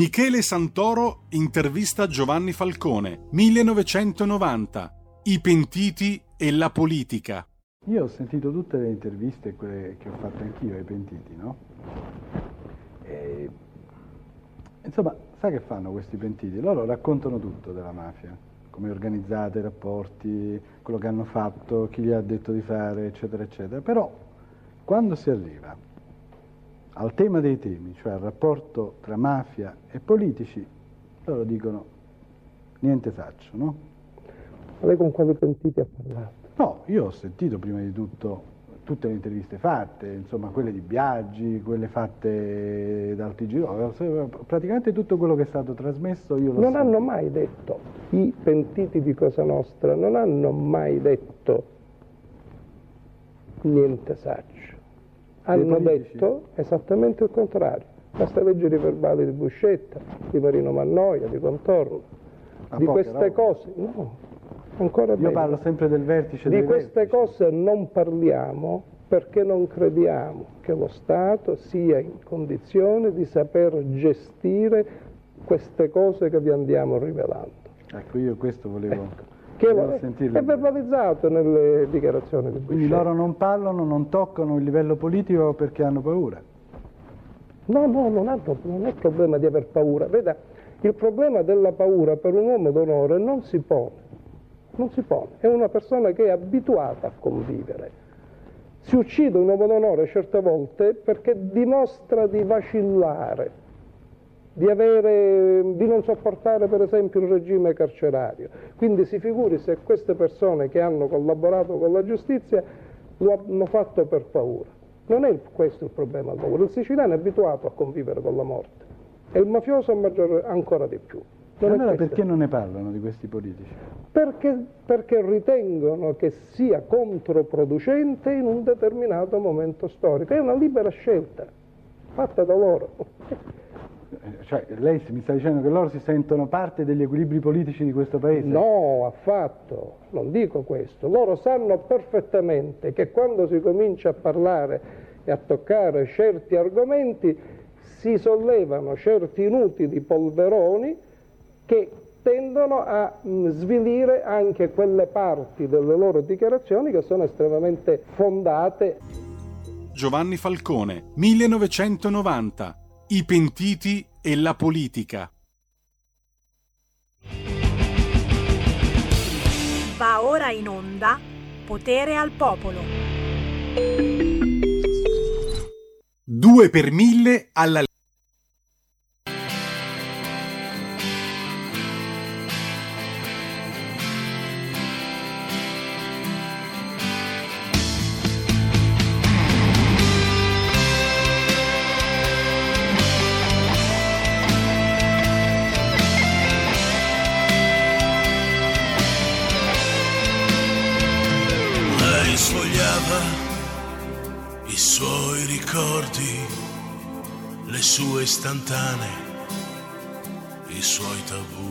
Michele Santoro intervista Giovanni Falcone, 1990. I pentiti e la politica. Io ho sentito tutte le interviste, quelle che ho fatto anch'io ai pentiti, no? E, insomma, sai che fanno questi pentiti? Loro raccontano tutto della mafia, come è organizzata, i rapporti, quello che hanno fatto, chi gli ha detto di fare, eccetera, eccetera. Però, quando si arriva al tema dei temi, cioè al rapporto tra mafia e politici, loro dicono niente faccio, no? Ma lei con quali pentiti ha parlato? No, io ho sentito prima di tutto tutte le interviste fatte, insomma quelle di Biaggi, quelle fatte dal TG, praticamente tutto quello che è stato trasmesso io l'ho Non sentito. hanno mai detto, i pentiti di Cosa Nostra non hanno mai detto niente saccio hanno detto esattamente il contrario. Basta leggere i verbali di Buscetta, di Marino Mannoia, di Contorno, A di queste roba. cose. No, ancora Io parlo sempre del vertice Di queste vertici. cose non parliamo perché non crediamo che lo Stato sia in condizione di saper gestire queste cose che vi andiamo rivelando. Ecco, io questo volevo, Ecco. Che è, verbalizzato nelle dichiarazioni di. Quindi loro non parlano, non toccano il livello politico perché hanno paura. No, no, non, hanno, non è problema di aver paura. Veda, il problema della paura per un uomo d'onore non si pone. Non si pone. È una persona che è abituata a convivere. Si uccide un uomo d'onore certe volte perché dimostra di vacillare, di, avere, di, non sopportare per esempio il regime carcerario. Quindi si figuri se queste persone che hanno collaborato con la giustizia lo hanno fatto per paura. Non è questo il problema paura. Il siciliano è abituato a convivere con la morte e il mafioso maggior, ancora di più. Non allora perché non ne parlano di questi politici? Perché, perché ritengono che sia controproducente in un determinato momento storico. È una libera scelta fatta da loro. Cioè, lei mi sta dicendo che loro si sentono parte degli equilibri politici di questo paese? No, affatto, non dico questo. Loro sanno perfettamente che quando si comincia a parlare e a toccare certi argomenti si sollevano certi inutili polveroni che tendono a svilire anche quelle parti delle loro dichiarazioni che sono estremamente fondate. Giovanni Falcone, 1990 i pentiti e la politica. Va ora in onda Potere al Popolo. Due per mille alla istantanee, i suoi tabù,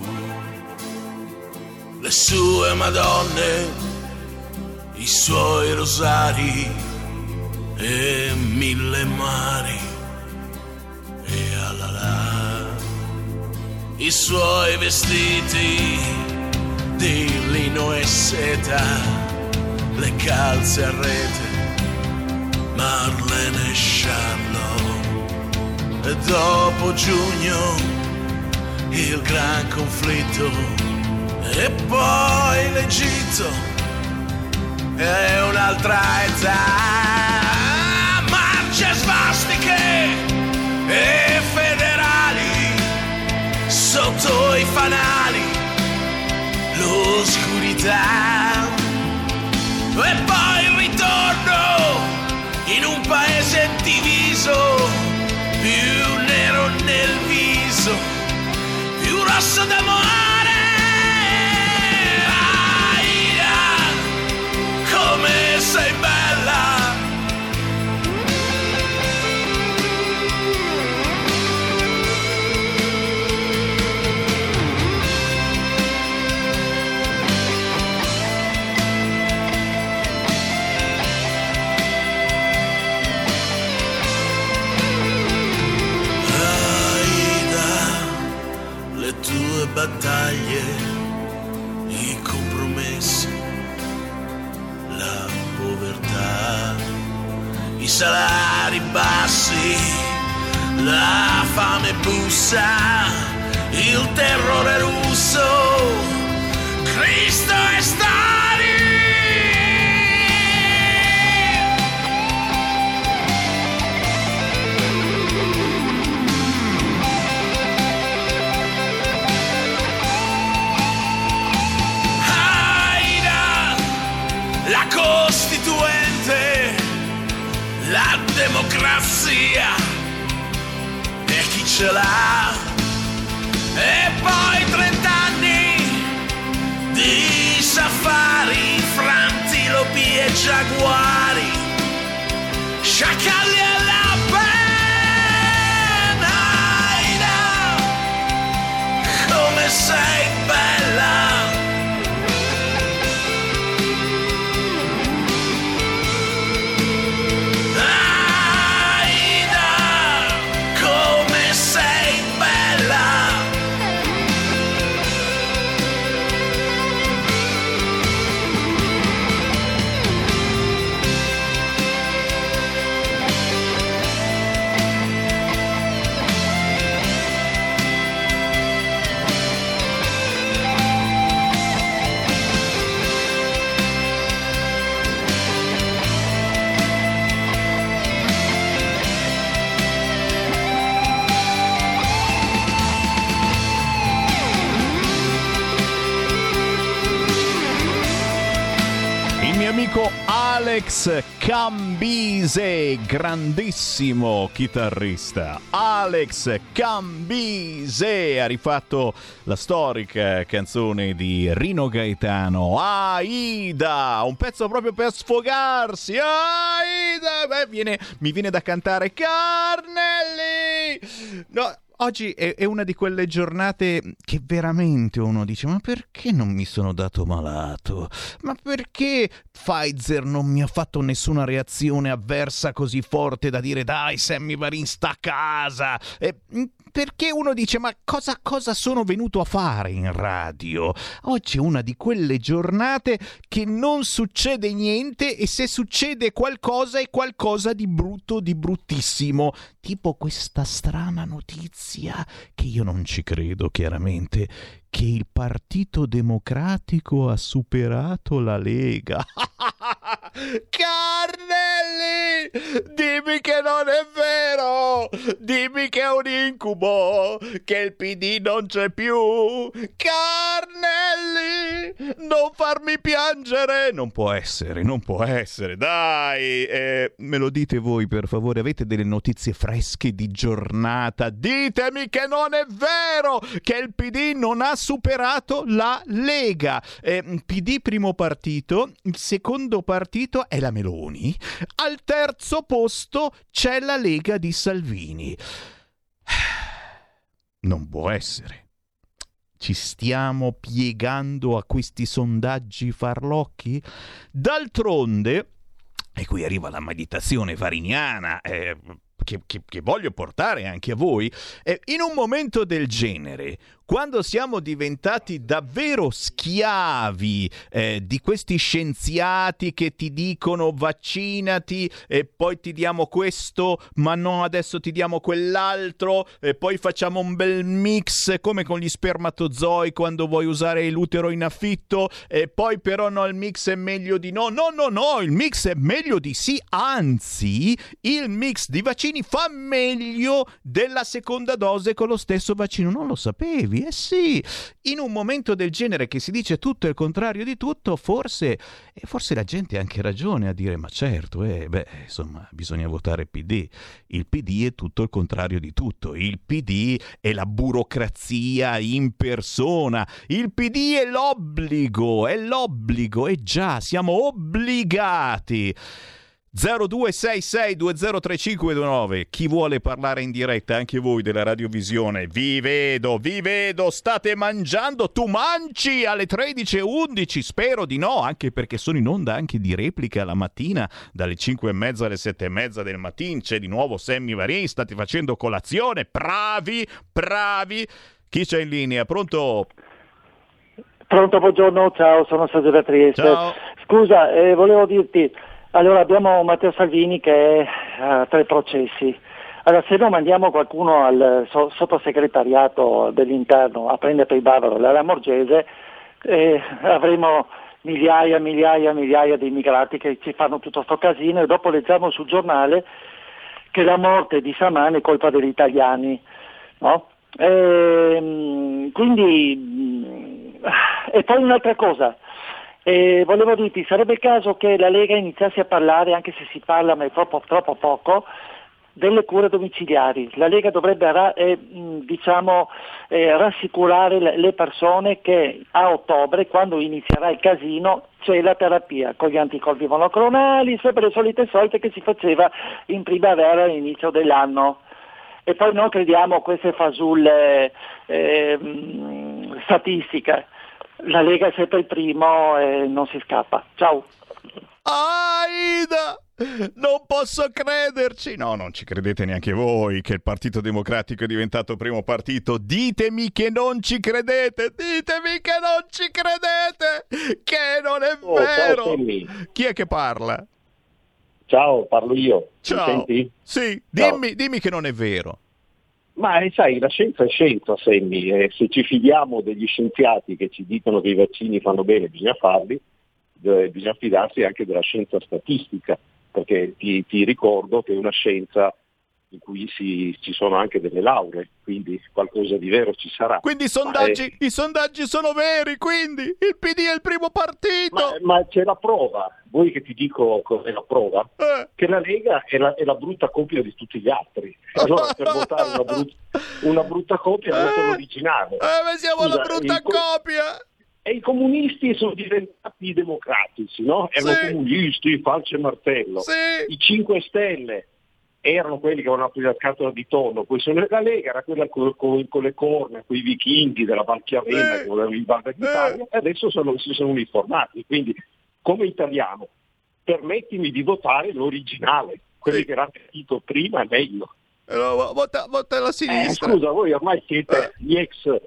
le sue madonne, i suoi rosari e mille mari e alala, i suoi vestiti di lino e seta le calze a rete, Marlene e Charlotte. E dopo giugno il gran conflitto. E poi l'Egitto è un'altra età. Marce svastiche e federali sotto i fanali, l'oscurità. E poi il ritorno in un paese diviso, più nero nel viso, più rosso d'amore. Aida, come sei bella. Battaglie, i compromessi, la povertà, i salari bassi, la fame bussa, il terrore russo, Cristo è Stalin! Democrazia e chi ce l'ha. E poi trent'anni di safari, frantilopi e giaguari, sciacalli alla. Aida, come sei bella. Alex Cambise, grandissimo chitarrista. Alex Cambise ha rifatto la storica canzone di Rino Gaetano, Aida, un pezzo proprio per sfogarsi. Aida, Beh, viene- mi viene da cantare Carnelli. No, Oggi è, è una di quelle giornate che veramente uno dice: Ma perché non mi sono dato malato? Ma perché Pfizer non mi ha fatto nessuna reazione avversa così forte da dire dai, Sammy Varin sta a casa? E, perché uno dice: Ma cosa, cosa sono venuto a fare in radio? Oggi è una di quelle giornate che non succede niente e se succede qualcosa è qualcosa di brutto, di bruttissimo. Tipo questa strana notizia che io non ci credo chiaramente che il Partito Democratico ha superato la Lega. Carnelli, dimmi che non è vero, dimmi che è un incubo, che il PD non c'è più. Carnelli, non farmi piangere. Non può essere, non può essere. Dai, eh, me lo dite voi per favore, avete delle notizie fresche di giornata? Ditemi che non è vero, che il PD non ha superato la Lega. Eh, PD primo partito, il secondo partito è la Meloni, al terzo posto c'è la Lega di Salvini. Non può essere. Ci stiamo piegando a questi sondaggi farlocchi? D'altronde, e qui arriva la meditazione variniana, eh, che, che- che voglio portare anche a voi, eh, in un momento del genere, quando siamo diventati davvero schiavi eh, di questi scienziati che ti dicono vaccinati e poi ti diamo questo, ma no, adesso ti diamo quell'altro e poi facciamo un bel mix come con gli spermatozoi quando vuoi usare l'utero in affitto e poi però no, il mix è meglio di no. No, no, no, il mix è meglio di sì, anzi, il mix di vaccini fa meglio della seconda dose con lo stesso vaccino. Non lo sapevi? Eh sì, in un momento del genere che si dice tutto il contrario di tutto, forse, e forse la gente ha anche ragione a dire, ma certo, eh, beh, insomma, bisogna votare PD. Il PD è tutto il contrario di tutto. Il PD è la burocrazia in persona. Il PD è l'obbligo, è l'obbligo, e già, siamo obbligati. 0266203529 chi vuole parlare in diretta anche voi della radiovisione vi vedo vi vedo state mangiando tu mangi alle 13.11 spero di no anche perché sono in onda anche di replica la mattina dalle 5 e mezza alle 7 e mezza del mattino c'è di nuovo Sammy Varin state facendo colazione bravi bravi Chi c'è in linea? Pronto? Pronto, buongiorno, ciao, sono Sergio da Trieste. Ciao. Scusa, eh, volevo dirti, allora abbiamo Matteo Salvini che è a tre processi. Allora, se non mandiamo qualcuno al so- sottosegretariato dell'interno a prendere per il bavaro la Lamorgese, eh, avremo migliaia, migliaia, migliaia di immigrati che ci fanno tutto sto casino e dopo leggiamo sul giornale che la morte di Saman è colpa degli italiani. No? Ehm, quindi, mh, e poi un'altra cosa, eh, volevo dirti, sarebbe il caso che la Lega iniziasse a parlare, anche se si parla ma è troppo, troppo poco, delle cure domiciliari. La Lega dovrebbe eh, diciamo, eh, rassicurare le- persone che a ottobre, quando inizierà il casino, c'è la terapia con gli anticorpi monoclonali, sempre le solite solite che si faceva in primavera all'inizio dell'anno. E poi non crediamo a queste fasulle eh, statistiche. La Lega è sempre il primo e non si scappa. Ciao. Aida! Non posso crederci! No, non ci credete neanche voi che il Partito Democratico è diventato primo partito. Ditemi che non ci credete! Ditemi che non ci credete! Che non è Oh, ciao, vero! Sammy. Chi è che parla? Ciao, parlo io. Ciao! senti? Sì, Ciao. dimmi, dimmi che non è vero. Ma eh, sai, la scienza è scienza, Sammy. e se ci fidiamo degli scienziati che ci dicono che i vaccini fanno bene, bisogna farli, eh, bisogna fidarsi anche della scienza statistica, perché ti, ti ricordo che una scienza in cui si- ci sono anche delle lauree, quindi qualcosa di vero ci sarà. Quindi i sondaggi, eh, i sondaggi sono veri, quindi il PD è il primo partito! ma, ma c'è la prova, vuoi che ti dico cos'è la prova? Eh. che la Lega è la, è la brutta copia di tutti gli altri. Allora per votare una, brut- una brutta copia voto l'originale. Eh, ma siamo la Scusa, brutta il co- copia! E i comunisti sono diventati democratici, no? Erano Sì. comunisti, falce e martello. Sì! I 5 Stelle erano quelli che avevano aperto la scatola di tonno, poi sono la Lega era quella co- co- con le corna, con i vichinghi della Valchiavenna Eh. che volevano invadere l'Italia, e adesso sono- si sono uniformati. Quindi, come italiano, permettimi di votare l'originale, quelli Sì. che era partito prima è meglio. Eh, no, Vota, vota la Eh, sinistra! scusa, voi ormai siete Eh. gli ex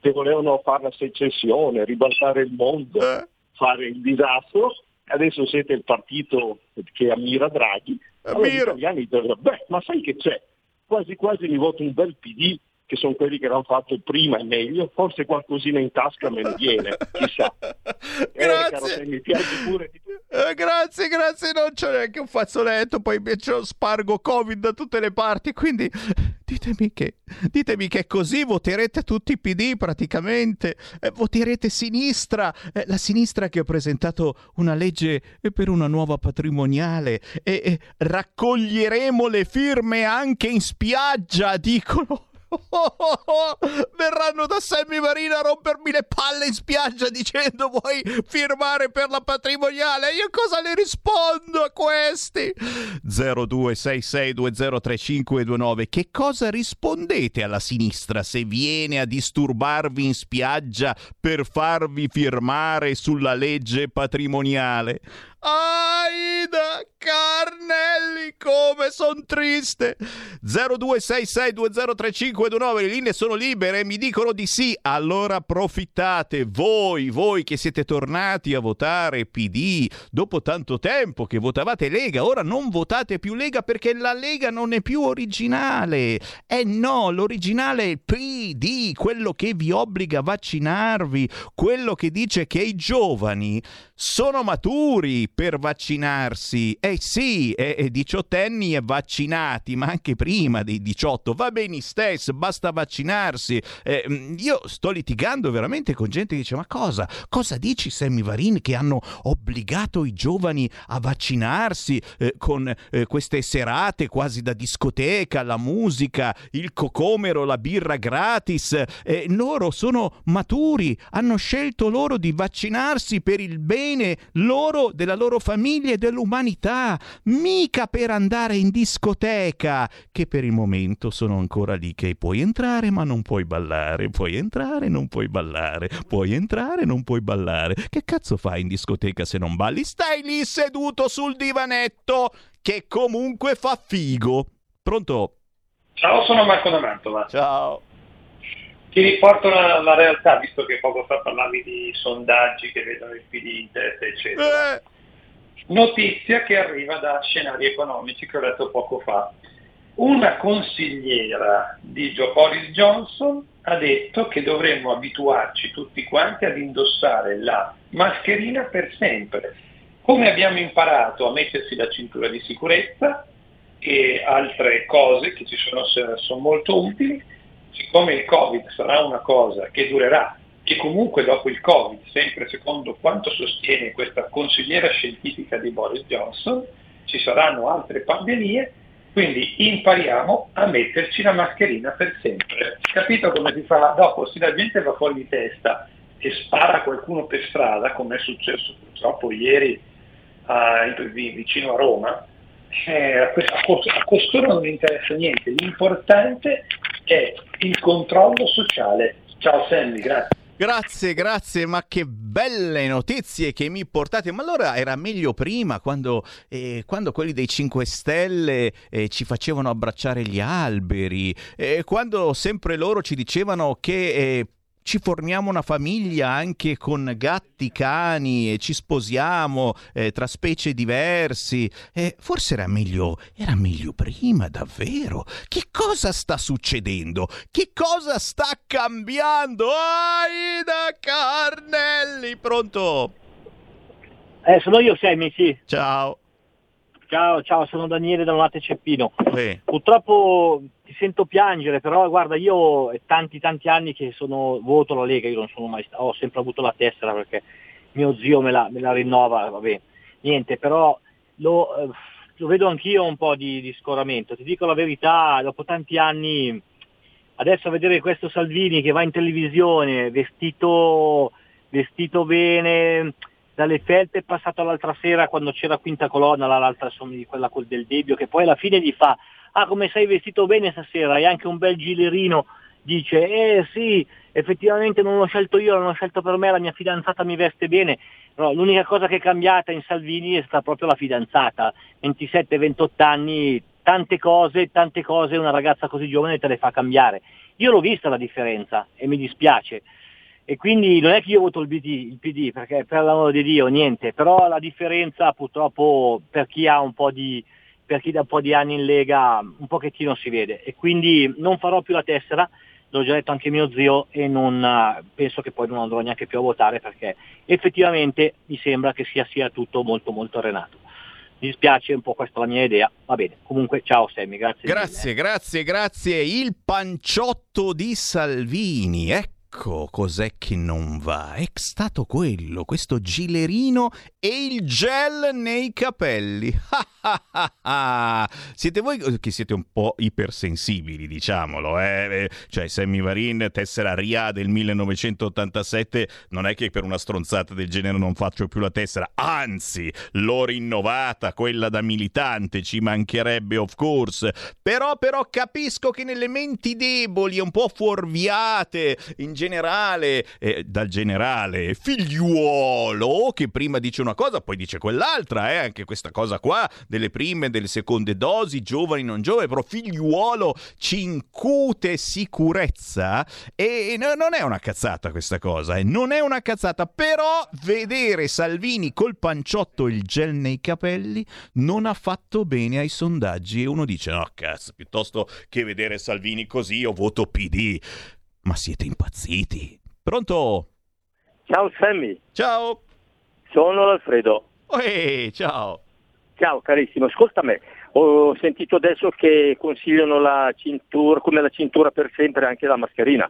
che volevano fare la secessione, ribaltare il mondo, Eh. fare il disastro, adesso siete il partito che ammira Draghi. Allora gli Ammiro. italiani dicono, beh, ma sai che c'è? Quasi quasi mi voto un bel PD, che sono quelli che l'hanno fatto prima e meglio, forse qualcosina in tasca me ne viene, chissà. Eh, caro Grazie! pure di Eh, grazie, grazie, non c'è neanche un fazzoletto, poi invece spargo Covid da tutte le parti, quindi ditemi che, ditemi che così voterete tutti i PD praticamente, eh, voterete sinistra, eh, la sinistra che ha presentato una legge eh, per una nuova patrimoniale e raccoglieremo le firme anche in spiaggia, dicono. Verranno da Sammy Marina a rompermi le palle in spiaggia dicendo vuoi firmare per la patrimoniale? Io cosa le rispondo a questi? 0266203529 Che cosa rispondete alla sinistra se viene a disturbarvi in spiaggia per farvi firmare sulla legge patrimoniale? Aida Carnelli, come son triste! 0266203529, le linee sono libere, mi dicono di sì, allora approfittate, voi, voi che siete tornati a votare PD dopo tanto tempo che votavate Lega, ora non votate più Lega perché la Lega non è più originale. Eh no, l'originale è il PD, quello che vi obbliga a vaccinarvi, quello che dice che i giovani sono maturi per vaccinarsi. Eh sì, eh, eh, diciottenni e vaccinati, ma anche prima dei 18. Va bene stesso, basta vaccinarsi. Eh, mm, io sto litigando veramente con gente che dice: Ma cosa? Cosa dici, Sammy Varin, che hanno obbligato i giovani a vaccinarsi eh, con eh, queste serate quasi da discoteca, la musica, il cocomero, la birra gratis? Eh, loro sono maturi, hanno scelto loro di vaccinarsi per il bene loro, della loro famiglia e dell'umanità, mica per andare in discoteca, che per il momento sono ancora lì che puoi entrare ma non puoi ballare, puoi entrare non puoi ballare, puoi entrare non puoi ballare. Che cazzo fai in discoteca se non balli? Stai lì seduto sul divanetto che comunque fa figo. Pronto? Ciao, sono Marco da Mantova. Ciao. Ti riporto una, una realtà, visto che poco fa parlavi di sondaggi che vedono il PD in testa, eccetera. Eh, Notizia che arriva da scenari economici che ho letto poco fa. Una consigliera di Boris Johnson ha detto che dovremmo abituarci tutti quanti ad indossare la mascherina per sempre. Come abbiamo imparato a mettersi la cintura di sicurezza e altre cose che ci sono, sono molto utili, siccome il Covid sarà una cosa che durerà e comunque dopo il Covid, sempre secondo quanto sostiene questa consigliera scientifica di Boris Johnson, ci saranno altre pandemie, quindi impariamo a metterci la mascherina per sempre. Capito come si fa? Dopo, se la gente va fuori di testa e spara qualcuno per strada, come è successo purtroppo ieri a- vicino a Roma, eh, a costoro non interessa niente, l'importante è il controllo sociale. Ciao Sammy, grazie. Grazie, grazie, ma che belle notizie che mi portate. Ma allora era meglio prima, quando, eh, quando quelli dei 5 Stelle eh, ci facevano abbracciare gli alberi, eh, quando sempre loro ci dicevano che eh, ci forniamo una famiglia anche con gatti, cani e ci sposiamo eh, tra specie diversi. Eh, forse era meglio, era meglio prima, davvero. Che cosa sta succedendo? Che cosa sta cambiando? Aida Carnelli, pronto? Eh, sono io sì. Ciao. Ciao, ciao, sono Daniele da Donate Ceppino. Eh, Purtroppo ti sento piangere, però guarda, io è tanti tanti anni che sono voto la Lega, io non sono mai stato, ho sempre avuto la tessera perché mio zio me la, me la rinnova, vabbè, niente, però lo, eh, lo vedo anch'io un po' di, di scoramento. Ti dico la verità, dopo tanti anni, adesso a vedere questo Salvini che va in televisione vestito, vestito bene, dalle felpe è passato l'altra sera quando c'era quinta colonna, l'altra quella col del Debbio, che poi alla fine gli fa, ah come sei vestito bene stasera, hai anche un bel gilerino, dice, eh sì, effettivamente non l'ho scelto io, l'hanno scelto per me, la mia fidanzata mi veste bene, però l'unica cosa che è cambiata in Salvini è stata proprio la fidanzata, 27-28 anni, tante cose, tante cose una ragazza così giovane te le fa cambiare. Io l'ho vista la differenza e mi dispiace. E quindi non è che io voto il PD, il PD, perché per l'amore di Dio niente, però la differenza purtroppo per chi ha un po' di, per chi da un po' di anni in Lega un pochettino si vede. E quindi non farò più la tessera, l'ho già detto anche mio zio e non, penso che poi non andrò neanche più a votare perché effettivamente mi sembra che sia, sia tutto molto molto renato. Mi dispiace un po' questa la mia idea, va bene. Comunque ciao Sammy, grazie. Grazie, grazie, grazie. Il panciotto di Salvini, ecco cos'è che non va. È stato quello, questo gilerino e il gel nei capelli. siete voi che siete un po' ipersensibili, diciamolo, eh? Cioè, Sammy Varin, tessera RIA del 1987, non è che per una stronzata del genere non faccio più la tessera, anzi, l'ho rinnovata, quella da militante, ci mancherebbe, of course. Però, però, capisco che nelle menti deboli, un po' fuorviate, in generale, eh, dal generale figliuolo, che prima dice una cosa, poi dice quell'altra, eh? Anche questa cosa qua, delle prime delle seconde dosi, giovani, non giovani, però figliuolo ci incute sicurezza e no- non è una cazzata questa cosa, eh? non è una cazzata, però vedere Salvini col panciotto e il gel nei capelli non ha fatto bene ai sondaggi e uno dice no cazzo, piuttosto che vedere Salvini così io voto PD. Ma siete impazziti? Pronto? Ciao Sammy, Ciao. sono Alfredo. Ehi, ciao. Ciao carissimo, ascolta me, ho sentito adesso che consigliano la cintura, come la cintura per sempre anche la mascherina.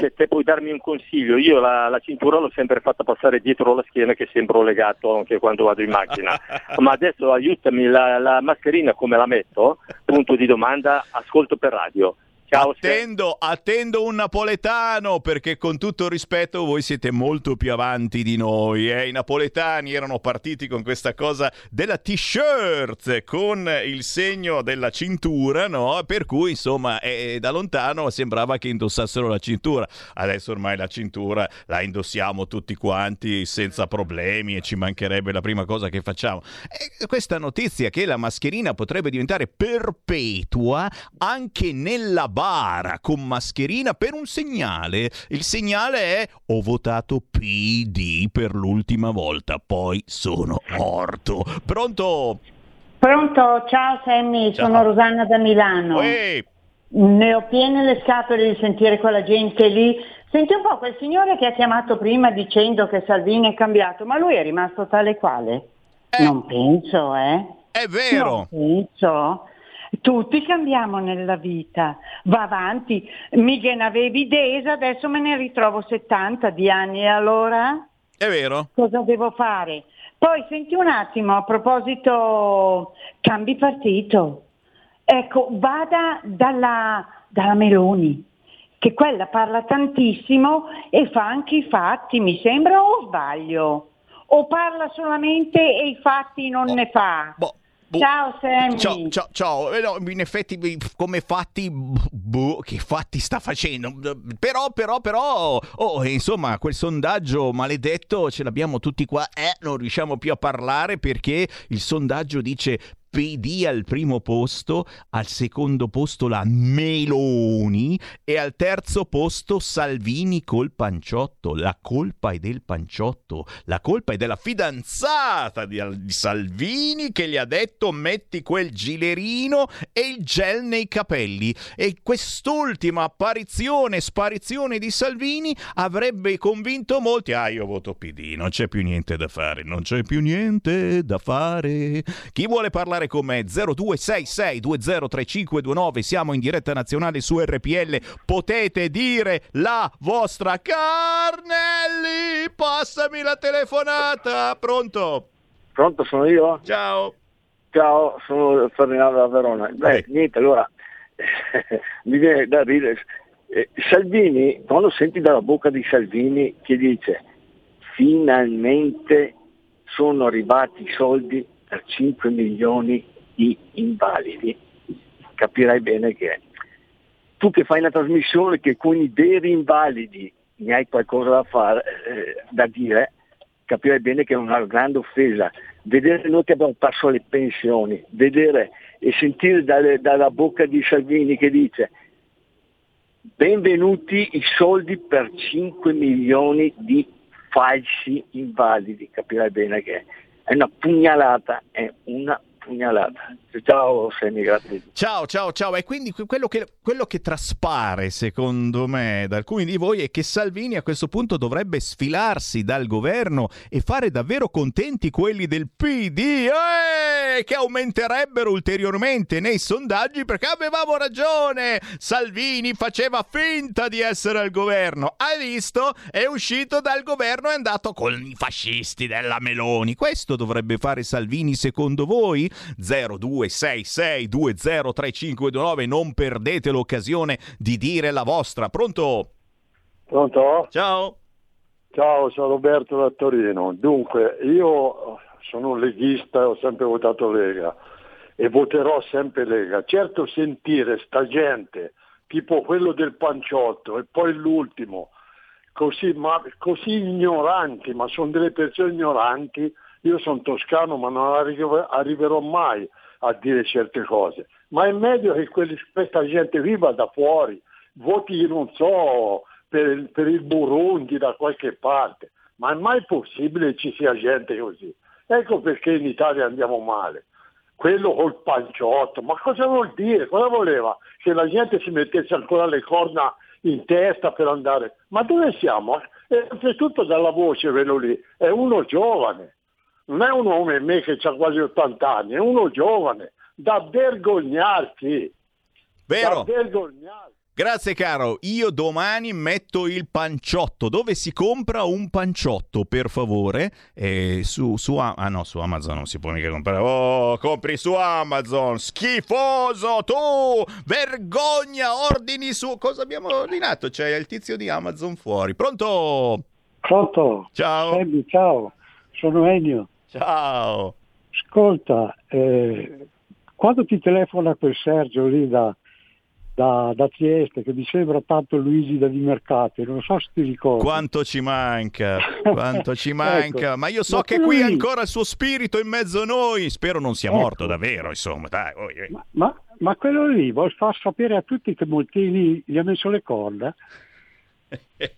Se te puoi darmi un consiglio, io la, la cintura l'ho sempre fatta passare dietro la schiena che sembro legato anche quando vado in macchina. Ma adesso aiutami, la, la mascherina come la metto? Punto di domanda, ascolto per radio. Ciao, attendo, attendo un napoletano perché con tutto rispetto voi siete molto più avanti di noi. Eh? I napoletani erano partiti con questa cosa della t-shirt con il segno della cintura, no? Per cui insomma eh, da lontano sembrava che indossassero la cintura. Adesso ormai la cintura la indossiamo tutti quanti senza problemi e ci mancherebbe la prima cosa che facciamo. E questa notizia che la mascherina potrebbe diventare perpetua anche nella bara con mascherina per un segnale. Il segnale è ho votato PD per l'ultima volta, poi sono morto. Pronto? Pronto, ciao Sammy, Ciao. sono Rosanna da Milano. Ehi, Ne ho piene le scatole di sentire quella gente lì. Senti un po' quel signore che ha chiamato prima dicendo che Salvini è cambiato, ma lui è rimasto tale quale? Non penso, eh? È vero. Non penso. Tutti cambiamo nella vita, va avanti. Mica ne avevi desa, adesso me ne ritrovo 70 di anni e allora? È vero. Cosa devo fare? Poi senti un attimo, a proposito, cambi partito. Ecco, vada dalla, dalla Meloni, che quella parla tantissimo e fa anche i fatti, mi sembra, o sbaglio? O parla solamente e i fatti non ne fa? Ciao Sammy. Ciao, ciao, ciao. Eh, no, in effetti, come fatti, boh, che fatti sta facendo? Però, però, però, oh, insomma, quel sondaggio maledetto ce l'abbiamo tutti qua. Eh, non riusciamo più a parlare perché il sondaggio dice PD al primo posto, al secondo posto la Meloni e al terzo posto Salvini col panciotto. La colpa è del panciotto, la colpa è della fidanzata di, di Salvini che gli ha detto metti quel gilerino e il gel nei capelli. E quest'ultima apparizione, sparizione di Salvini avrebbe convinto molti. Ah, io voto PD, non c'è più niente da fare, non c'è più niente da fare. Chi vuole parlare con me 0266203529 siamo in diretta nazionale su RPL potete dire la vostra Carnelli passami la telefonata pronto Pronto, sono io? Ciao. Ciao, sono Ferdinando da Verona. Beh, niente, allora, mi viene da ridere. Eh, Salvini, quando senti dalla bocca di Salvini che dice finalmente sono arrivati i soldi per 5 milioni di invalidi, capirai bene che tu che fai una trasmissione che con i veri invalidi ne hai qualcosa da, fare, eh, da dire, capirai bene che è una grande offesa. Vedere noi che abbiamo perso le pensioni, vedere e sentire dalle- dalla bocca di Salvini che dice benvenuti i soldi per 5 milioni di falsi invalidi, capirai bene che è una pugnalata, è una pugnalata. Ciao Semi, grazie. Ciao, ciao, ciao. E quindi que- quello che, quello che traspare, secondo me, da alcuni di voi è che Salvini a questo punto dovrebbe sfilarsi dal governo e fare davvero contenti quelli del PD, eh, che aumenterebbero ulteriormente nei sondaggi perché avevamo ragione. Salvini faceva finta di essere al governo. Hai visto? È uscito dal governo e è andato con i fascisti della Meloni. Questo dovrebbe fare Salvini secondo voi? 0266203529 non perdete l'occasione di dire la vostra. Pronto? Pronto? Ciao. Ciao, sono Roberto da Torino. Dunque, io sono un leghista, ho sempre votato Lega e voterò sempre Lega. Certo sentire sta gente, tipo quello del panciotto e poi l'ultimo, così, ma, così ignoranti, ma sono delle persone ignoranti, io sono toscano ma non arri- arriverò mai a dire certe cose. Ma è meglio che quelli- questa gente viva da fuori, voti non so per, per il Burundi da qualche parte, ma è mai possibile che ci sia gente così? Ecco perché in Italia andiamo male. Quello col panciotto, ma cosa vuol dire? Cosa voleva? Che la gente si mettesse ancora le corna in testa per andare? Ma dove siamo? E oltretutto dalla voce quello lì, è uno giovane, non è un uomo come me che ha quasi 80 anni, è uno giovane, da vergognarsi. Vero. Da vergognarsi. Grazie caro, io domani metto il panciotto. Dove si compra un panciotto, per favore? Eh, su, su ah no, su Amazon non si può mica comprare. Oh, compri su Amazon, schifoso tu! Vergogna, ordini su... Cosa abbiamo ordinato? C'è il tizio di Amazon fuori. Pronto? Pronto? Ciao. Sammy, ciao, sono Ennio. Ciao. Ascolta, eh, quando ti telefona quel Sergio lì da, da, da Trieste che mi sembra tanto Luigi da Di Mercate, non so se ti ricordi. Quanto ci manca, quanto ci manca, Ecco, ma io so ma che qui è ancora il suo spirito in mezzo a noi, spero non sia Ecco. morto davvero, insomma, dai. oh, eh. Ma, ma quello lì vuol far sapere a tutti che Molteni gli ha messo le corda?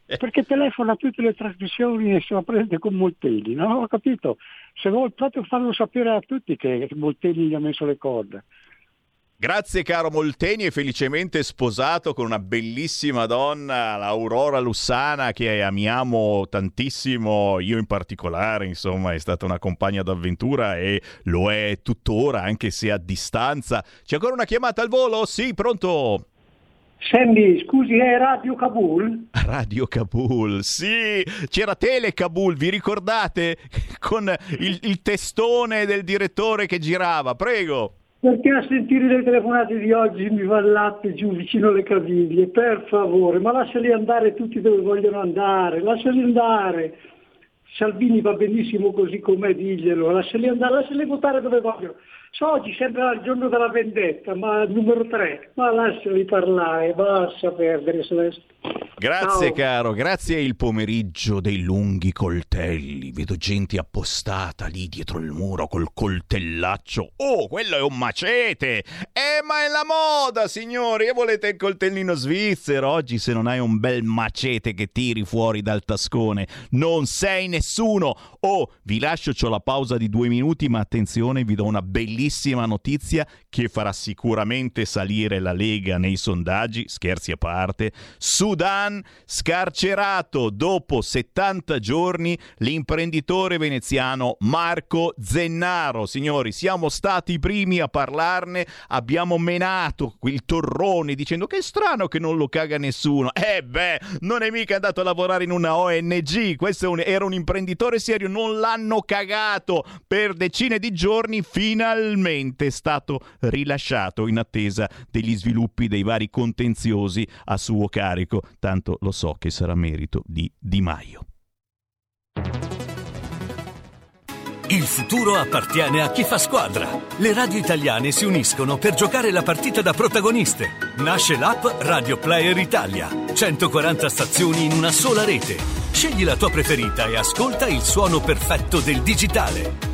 Perché telefona tutte le trasmissioni e se la prende con Molteni, no? Ho capito. Se vuol proprio farlo sapere a tutti che Molteni gli ha messo le corde. Grazie caro Molteni, è felicemente sposato con una bellissima donna, l'Aurora Lussana, che amiamo tantissimo, io in particolare, insomma, è stata una compagna d'avventura e lo è tuttora, anche se a distanza. C'è ancora una chiamata al volo? Sì, pronto? Sammy, scusi, è Radio Kabul? Radio Kabul, sì, c'era Tele Kabul, vi ricordate? Con il, il testone del direttore che girava, prego. Perché a sentire le telefonate di oggi mi va il latte giù vicino alle caviglie, per favore, ma lasciali andare tutti dove vogliono andare, lasciali andare. Salvini va benissimo così com'è, diglielo, lasciali andare, lasciali votare dove vogliono. So, oggi sembra il giorno della vendetta, ma numero tre, ma lasciali parlare, basta perdere Celeste. Grazie Ciao. caro, grazie il pomeriggio dei lunghi coltelli. Vedo gente appostata lì dietro il muro col coltellaccio. Oh, quello è un macete! Eh, ma è la moda, signori! E volete il coltellino svizzero? Oggi se non hai un bel macete che tiri fuori dal tascone, non sei nessuno! Oh, vi lascio, c'ho la pausa di due minuti, ma attenzione, vi do una bellissima notizia che farà sicuramente salire la Lega nei sondaggi, scherzi a parte. Sudan scarcerato dopo 70 giorni l'imprenditore veneziano Marco Zennaro. Signori, siamo stati i primi a parlarne, abbiamo menato il torrone dicendo che è strano che non lo caga nessuno. Eh beh, non è mica andato a lavorare in una ONG, questo era un imprenditore serio, non l'hanno cagato per decine di giorni, finalmente è stato rilasciato in attesa degli sviluppi dei vari contenziosi a suo carico, tanto lo so che sarà merito di Di Maio. Il futuro appartiene a chi fa squadra. Le radio italiane si uniscono per giocare la partita da protagoniste. Nasce l'app Radio Player Italia. 140 stazioni in una sola rete. Scegli la tua preferita e ascolta il suono perfetto del digitale.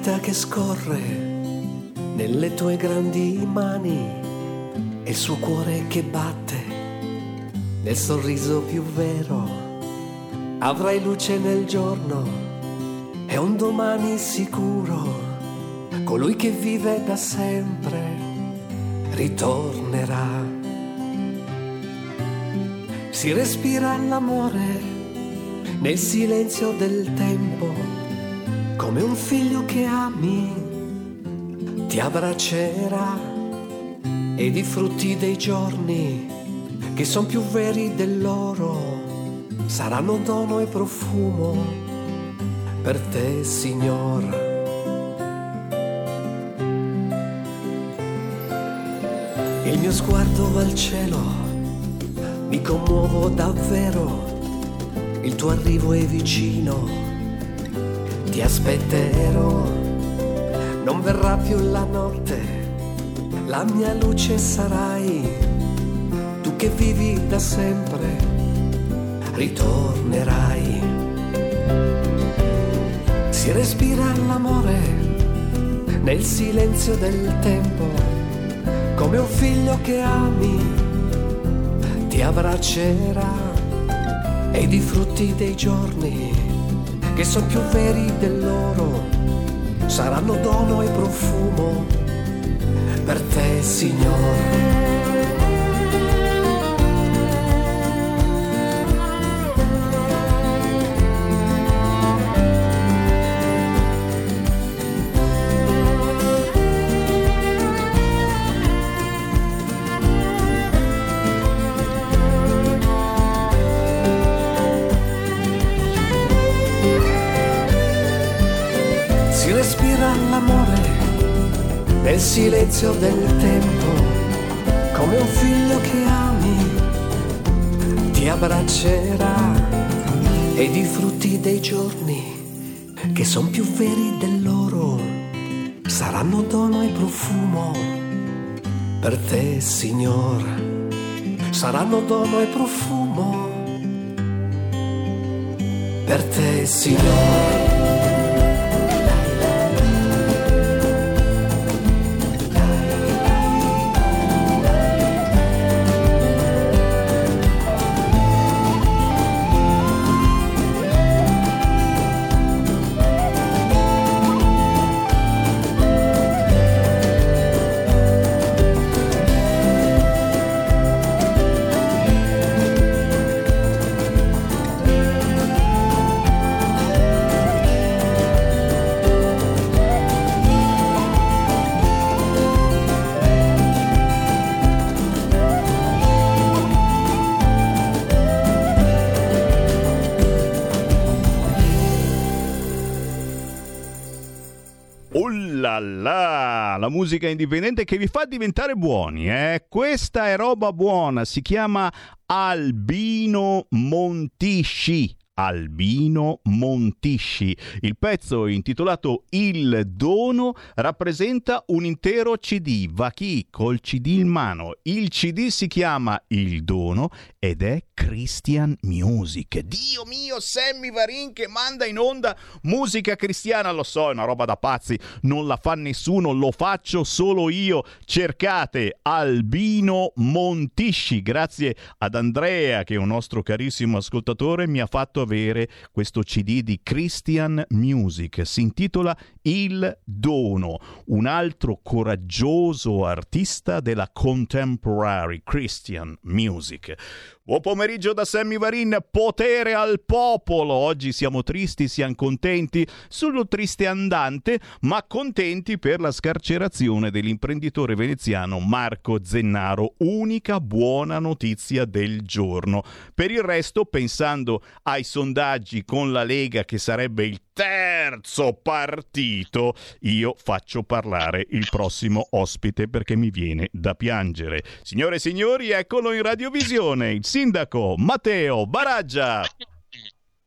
Vita che scorre nelle tue grandi mani, è il suo cuore che batte nel sorriso più vero. Avrai luce nel giorno e un domani sicuro. Colui che vive da sempre ritornerà. Si respira l'amore nel silenzio del tempo come un figlio che ami ti abbraccerà ed i frutti dei giorni che sono più veri dell'oro saranno dono e profumo per te, Signor. Il mio sguardo va al cielo, mi commuovo davvero, il tuo arrivo è vicino, ti aspetterò, non verrà più la notte, la mia luce sarai, tu che vivi da sempre, ritornerai. Si respira l'amore nel silenzio del tempo come un figlio che ami, ti abbraccerà ed i frutti dei giorni, che sono più veri dell'oro, saranno dono e profumo per te, Signore. Nel silenzio del tempo, come un figlio che ami, ti abbraccerà ed i frutti dei giorni, che sono più veri dell'oro, saranno dono e profumo per te, Signor. Saranno dono e profumo per te, Signor. Là la musica indipendente che vi fa diventare buoni, eh? Questa è roba buona, si chiama Albino Montisci. Albino Montisci. Il pezzo intitolato Il dono rappresenta un intero CD. Va chi col CD in mano. Il CD si chiama Il dono ed è Christian Music. Dio mio, Sammy Varin che manda in onda musica cristiana, lo so, è una roba da pazzi, non la fa nessuno, lo faccio solo io. Cercate Albino Montisci, grazie ad Andrea che è un nostro carissimo ascoltatore mi ha fatto avere questo CD di Christian Music. Si intitola Il Dono, un altro coraggioso artista della contemporary Christian Music. Buon pomeriggio da Sammy Varin, potere al popolo. Oggi siamo tristi, siamo contenti, solo triste andante, ma contenti per la scarcerazione dell'imprenditore veneziano Marco Zennaro. Unica buona notizia del giorno. Per il resto, pensando ai sondaggi con la Lega che sarebbe il terzo partito, io faccio parlare il prossimo ospite perché mi viene da piangere. Signore e signori, eccolo in radiovisione, il sindaco Matteo Baraggia.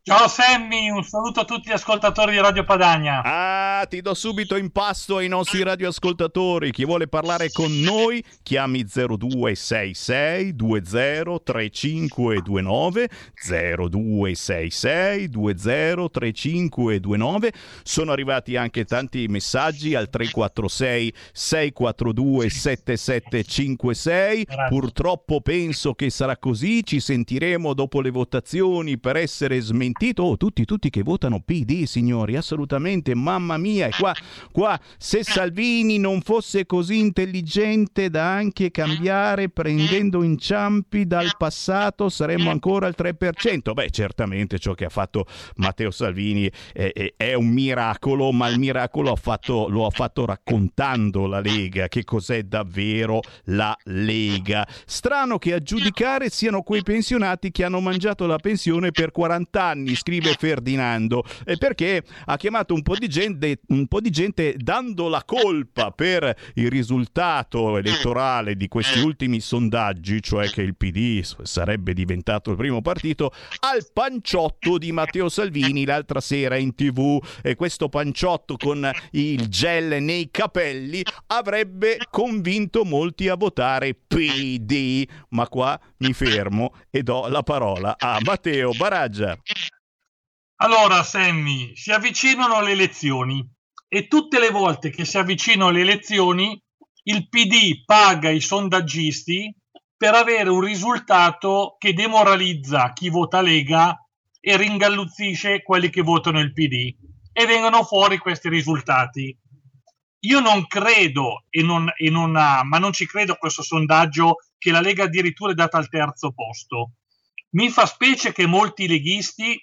Ciao Sammy, un saluto a tutti gli ascoltatori di Radio Padania. Ah, ti do subito in pasto ai nostri radioascoltatori. Chi vuole parlare con noi, chiami 0266 203529 0266 203529. Sono arrivati anche tanti messaggi al 346 642 7756. Purtroppo penso che sarà così, ci sentiremo dopo le votazioni per essere smentiti sentito? Oh, tutti, tutti che votano PD, signori, assolutamente, mamma mia, e qua, qua, se Salvini non fosse così intelligente da anche cambiare prendendo inciampi dal passato, saremmo ancora al 3%. Beh, certamente ciò che ha fatto Matteo Salvini è, è, è un miracolo, ma il miracolo ha fatto, lo ha fatto raccontando la Lega, che cos'è davvero la Lega. Strano che a giudicare siano quei pensionati che hanno mangiato la pensione per 40 anni, scrive Ferdinando, eh, perché ha chiamato un po' di gente, un po' di gente dando la colpa per il risultato elettorale di questi ultimi sondaggi, cioè che il PD sarebbe diventato il primo partito, al panciotto di Matteo Salvini l'altra sera in tv e questo panciotto con il gel nei capelli avrebbe convinto molti a votare PD. Ma qua mi fermo e do la parola a Matteo Baraggia. Allora, Sammy, si avvicinano le elezioni e tutte le volte che si avvicinano le elezioni il PD paga i sondaggisti per avere un risultato che demoralizza chi vota Lega e ringalluzzisce quelli che votano il PD e vengono fuori questi risultati. Io non credo, e non, e non ha, ma non ci credo a questo sondaggio, che la Lega addirittura è data al terzo posto. Mi fa specie che molti leghisti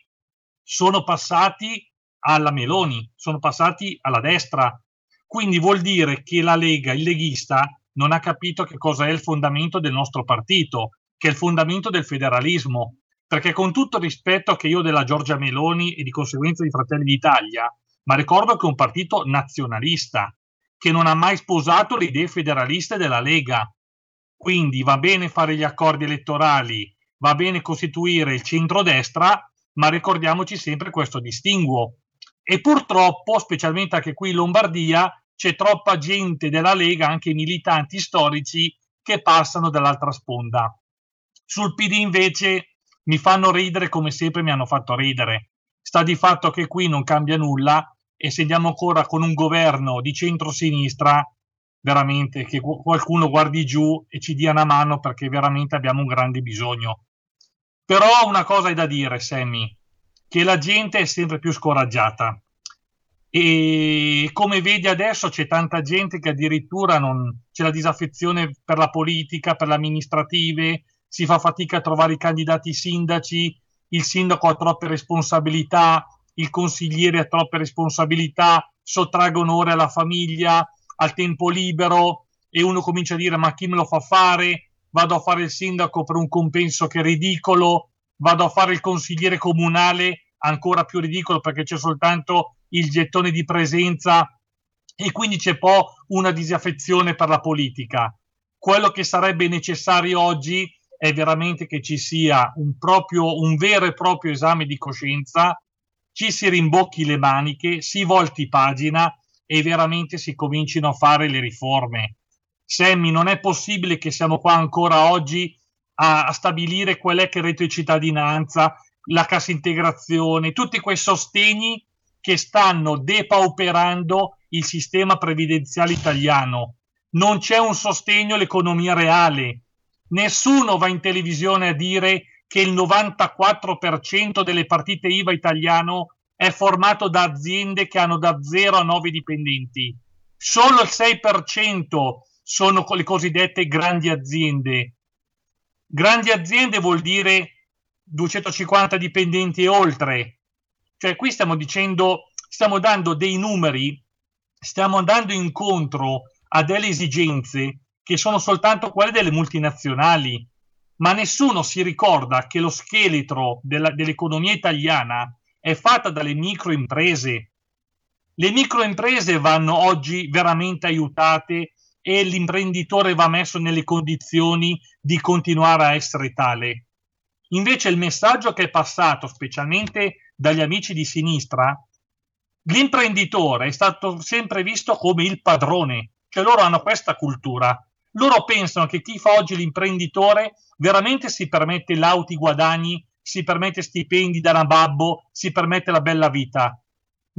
sono passati alla Meloni, sono passati alla destra. Quindi vuol dire che la Lega, il leghista, non ha capito che cosa è il fondamento del nostro partito, che è il fondamento del federalismo. Perché con tutto il rispetto che io della Giorgia Meloni e di conseguenza di Fratelli d'Italia, ma ricordo che è un partito nazionalista, che non ha mai sposato le idee federaliste della Lega. Quindi va bene fare gli accordi elettorali, va bene costituire il centrodestra, ma ricordiamoci sempre questo distinguo. E purtroppo, specialmente anche qui in Lombardia, c'è troppa gente della Lega, anche militanti storici, che passano dall'altra sponda. Sul PD invece mi fanno ridere come sempre mi hanno fatto ridere. Sta di fatto che qui non cambia nulla e se andiamo ancora con un governo di centrosinistra, veramente che qualcuno guardi giù e ci dia una mano perché veramente abbiamo un grande bisogno. Però una cosa è da dire, Sammy, che la gente è sempre più scoraggiata e come vedi adesso c'è tanta gente che addirittura non c'è la disaffezione per la politica, per le amministrative, si fa fatica a trovare i candidati sindaci, il sindaco ha troppe responsabilità, il consigliere ha troppe responsabilità, sottraggono ore alla famiglia, al tempo libero e uno comincia a dire ma chi me lo fa fare? Vado a fare il sindaco per un compenso che è ridicolo, vado a fare il consigliere comunale ancora più ridicolo perché c'è soltanto il gettone di presenza e quindi c'è poi una disaffezione per la politica. Quello che sarebbe necessario oggi è veramente che ci sia un, proprio, un vero e proprio esame di coscienza ci si rimbocchi le maniche, si volti pagina e veramente si comincino a fare le riforme. Sammy, non è possibile che siamo qua ancora oggi a, a stabilire qual è che il reddito di cittadinanza, la cassa integrazione, tutti quei sostegni che stanno depauperando il sistema previdenziale italiano. Non c'è un sostegno all'economia reale. Nessuno va in televisione a dire che il 94% delle partite IVA italiano è formato da aziende che hanno da 0 a 9 dipendenti. Solo il 6% sono le cosiddette grandi aziende. Grandi aziende vuol dire 250 dipendenti e oltre. Cioè qui stiamo dicendo, stiamo dando dei numeri, stiamo andando incontro a delle esigenze che sono soltanto quelle delle multinazionali ma nessuno si ricorda che lo scheletro della, dell'economia italiana è fatta dalle microimprese. Le microimprese vanno oggi veramente aiutate e l'imprenditore va messo nelle condizioni di continuare a essere tale. Invece il messaggio che è passato, specialmente dagli amici di sinistra, l'imprenditore è stato sempre visto come il padrone, cioè loro hanno questa cultura. Loro pensano che chi fa oggi l'imprenditore veramente si permette lauti guadagni, si permette stipendi da nababbo, si permette la bella vita.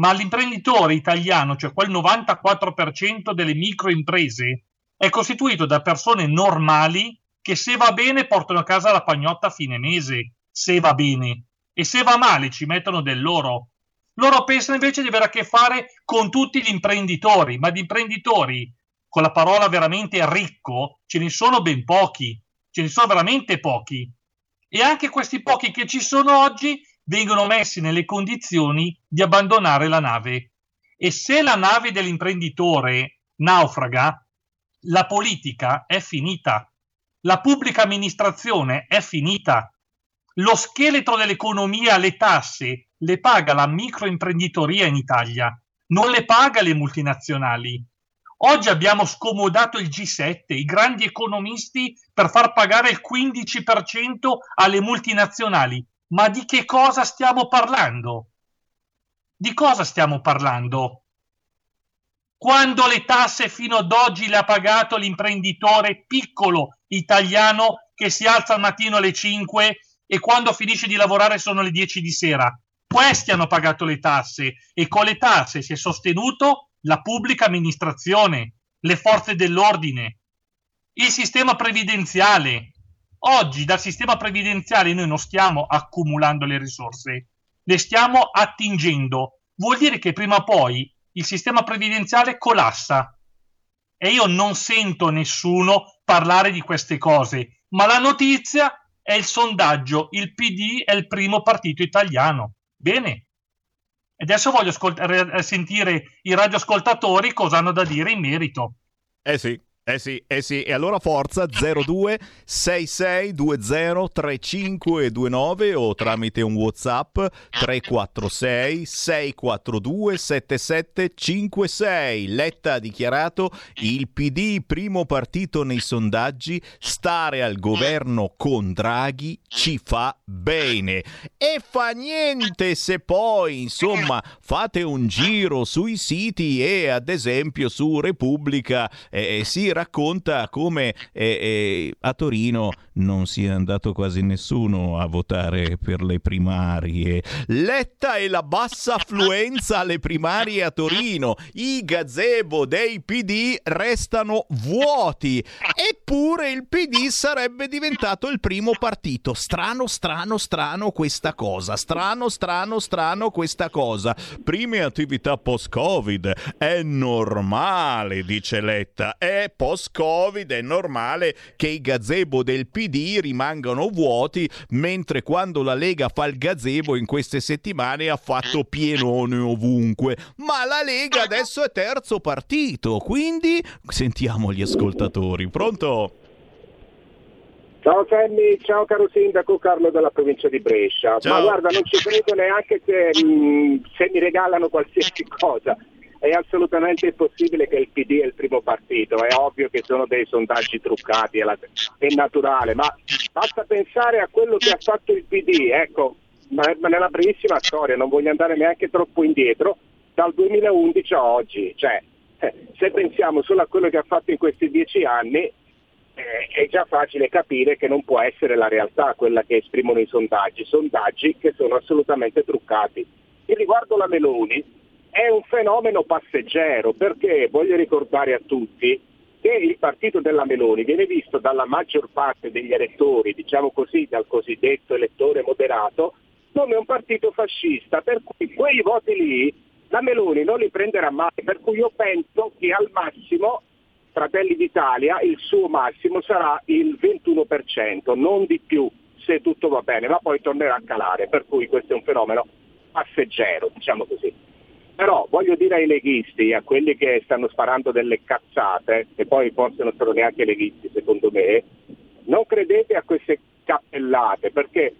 Ma l'imprenditore italiano, cioè quel 94% delle microimprese, è costituito da persone normali che se va bene portano a casa la pagnotta a fine mese, se va bene. e se va male ci mettono del loro. Loro pensano invece di avere a che fare con tutti gli imprenditori, ma di imprenditori con la parola veramente ricco ce ne sono ben pochi, ce ne sono veramente pochi. E anche questi pochi che ci sono oggi vengono messi nelle condizioni di abbandonare la nave. E se la nave dell'imprenditore naufraga, la politica è finita, la pubblica amministrazione è finita, lo scheletro dell'economia, le tasse, le paga la microimprenditoria in Italia, non le paga le multinazionali. Oggi abbiamo scomodato il G7, i grandi economisti, per far pagare il 15% alle multinazionali. Ma di che cosa stiamo parlando? Di cosa stiamo parlando? Quando le tasse fino ad oggi le ha pagato l'imprenditore piccolo italiano che si alza al mattino alle 5 e quando finisce di lavorare sono le 10 di sera. Questi hanno pagato le tasse e con le tasse si è sostenuto la pubblica amministrazione, le forze dell'ordine, il sistema previdenziale. Oggi dal sistema previdenziale noi non stiamo accumulando le risorse, le stiamo attingendo. Vuol dire che prima o poi il sistema previdenziale collassa. E io non sento nessuno parlare di queste cose, ma la notizia è il sondaggio, il PD è il primo partito italiano. Bene, e adesso voglio ascolt- sentire i radioascoltatori cosa hanno da dire in merito. Eh sì. Eh sì, eh sì, e allora forza 02 6620 3529 o tramite un WhatsApp 346 642 7756. Letta ha dichiarato il PD primo partito nei sondaggi, stare al governo con Draghi ci fa bene. E fa niente se poi, insomma, fate un giro sui siti e ad esempio su Repubblica eh, si racconta come eh, eh, a Torino non sia andato quasi nessuno a votare per le primarie. Letta e la bassa affluenza alle primarie a Torino. I gazebo dei PD restano vuoti. Eppure il PD sarebbe diventato il primo partito. Strano, strano, strano questa cosa. Strano, strano, strano questa cosa. Prime attività post-Covid. È normale, dice Letta. È post-Covid, è normale che i gazebo del PD rimangano vuoti, mentre quando la Lega fa il gazebo in queste settimane ha fatto pienone ovunque. Ma la Lega adesso è terzo partito, quindi sentiamo gli ascoltatori. Pronto? Ciao Sammy, ciao caro sindaco Carlo della provincia di Brescia. Ciao. Ma guarda, non ci credo neanche se, mh, se mi regalano qualsiasi cosa. È assolutamente impossibile che il PD è il primo partito, è ovvio che sono dei sondaggi truccati, è, la- è naturale, ma basta pensare a quello che ha fatto il PD, ecco, nella brevissima storia, non voglio andare neanche troppo indietro, dal 2011 a oggi, cioè eh, se pensiamo solo a quello che ha fatto in questi dieci anni, eh, è già facile capire che non può essere la realtà quella che esprimono i sondaggi, sondaggi che sono assolutamente truccati. E riguardo la Meloni, è un fenomeno passeggero perché voglio ricordare a tutti che il partito della Meloni viene visto dalla maggior parte degli elettori, diciamo così, dal cosiddetto elettore moderato, come un partito fascista, per cui quei voti lì la Meloni non li prenderà mai, per cui io penso che al massimo Fratelli d'Italia il suo massimo sarà il 21%, non di più se tutto va bene, ma poi tornerà a calare, per cui questo è un fenomeno passeggero, diciamo così. Però voglio dire ai leghisti, a quelli che stanno sparando delle cazzate, che poi forse non sono neanche leghisti secondo me, non credete a queste cappellate, perché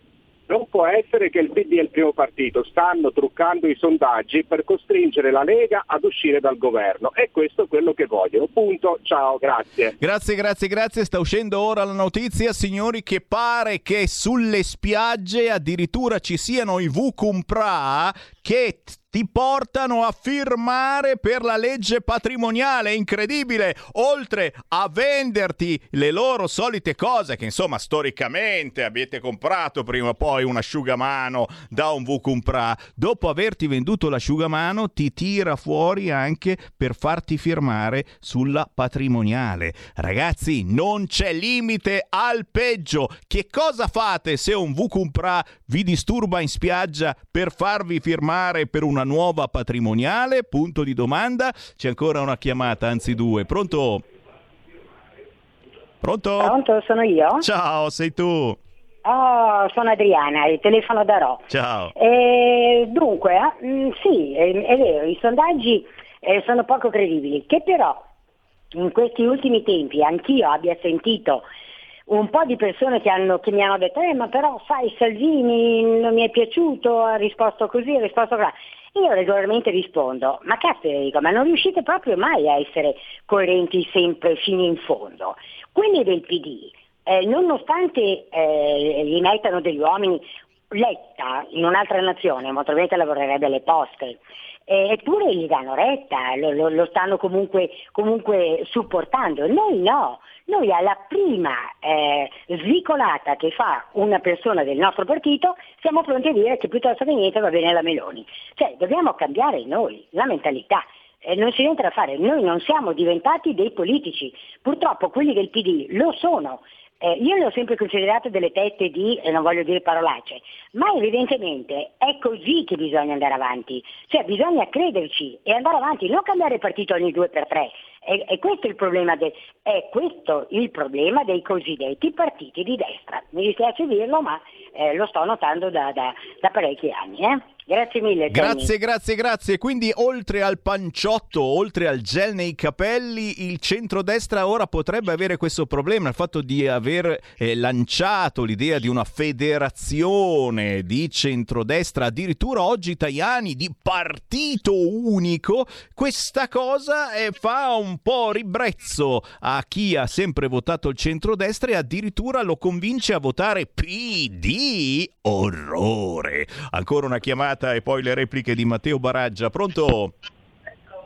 non può essere che il PD è il primo partito, stanno truccando i sondaggi per costringere la Lega ad uscire dal governo e questo è quello che vogliono. Punto, ciao, grazie. Grazie, grazie, grazie. Sta uscendo ora la notizia, signori, che pare che sulle spiagge addirittura ci siano i VCUMPRA che ti portano a firmare per la legge patrimoniale, incredibile, oltre a venderti le loro solite cose che insomma storicamente avete comprato prima o poi un asciugamano da un VCumpra, dopo averti venduto l'asciugamano ti tira fuori anche per farti firmare sulla patrimoniale. Ragazzi, non c'è limite al peggio. Che cosa fate se un VCumpra vi disturba in spiaggia per farvi firmare per una nuova patrimoniale? Punto di domanda. C'è ancora una chiamata, anzi due. Pronto? Pronto? Pronto, sono io? Ciao, sei tu. Oh, sono Adriana, il telefono darò. Ciao. Eh, dunque, eh, sì, è, è vero, i sondaggi eh, sono poco credibili, che però in questi ultimi tempi anch'io abbia sentito un po' di persone che, hanno, che mi hanno detto, eh ma però sai Salvini non mi è piaciuto, ha risposto così, ha risposto così. Io regolarmente rispondo, ma cazzo Enrico, ma non riuscite proprio mai a essere coerenti sempre fino in fondo. Quelli del PD, eh, nonostante eh, gli mettano degli uomini, Letta in un'altra nazione molto probabilmente lavorerebbe alle poste, eppure gli danno retta, lo, lo, lo stanno comunque, comunque, supportando. Noi no, noi alla prima eh, svicolata che fa una persona del nostro partito siamo pronti a dire che piuttosto che niente va bene la Meloni. Cioè dobbiamo cambiare noi la mentalità. Eh, non si entra a fare, noi non siamo diventati dei politici, purtroppo quelli del PD lo sono, eh, io le ho sempre considerate delle tette di, e non voglio dire parolacce, ma evidentemente è così che bisogna andare avanti, cioè bisogna crederci e andare avanti, non cambiare partito ogni due per tre. E, e questo, è il, de, è questo il problema dei cosiddetti partiti di destra. Mi dispiace dirlo, ma eh, lo sto notando da, da, da parecchi anni. Grazie mille. Grazie, Tony. grazie, grazie. Quindi oltre al panciotto, oltre al gel nei capelli, il centrodestra ora potrebbe avere questo problema, il fatto di aver eh, lanciato l'idea di una federazione di centrodestra, addirittura oggi Tajani di partito unico, questa cosa eh, fa un po' ribrezzo a chi ha sempre votato il centrodestra e addirittura lo convince a votare PD. Orrore. Ancora una chiamata chiamata e poi le repliche di Matteo Baraggia. Pronto?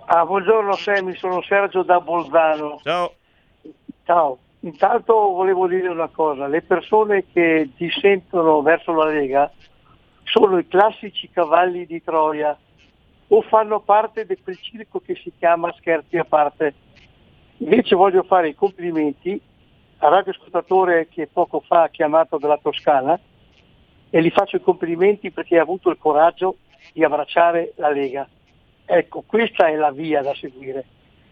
Ah, buongiorno Semi, sono Sergio da Bolzano. Ciao. Ciao. Intanto volevo dire una cosa, le persone che dissentono verso la Lega sono i classici cavalli di Troia o fanno parte di quel circo che si chiama scherzi a parte. Invece voglio fare i complimenti al radioascoltatore che poco fa ha chiamato dalla Toscana, e gli faccio i complimenti perché ha avuto il coraggio di abbracciare la Lega. Ecco, questa è la via da seguire.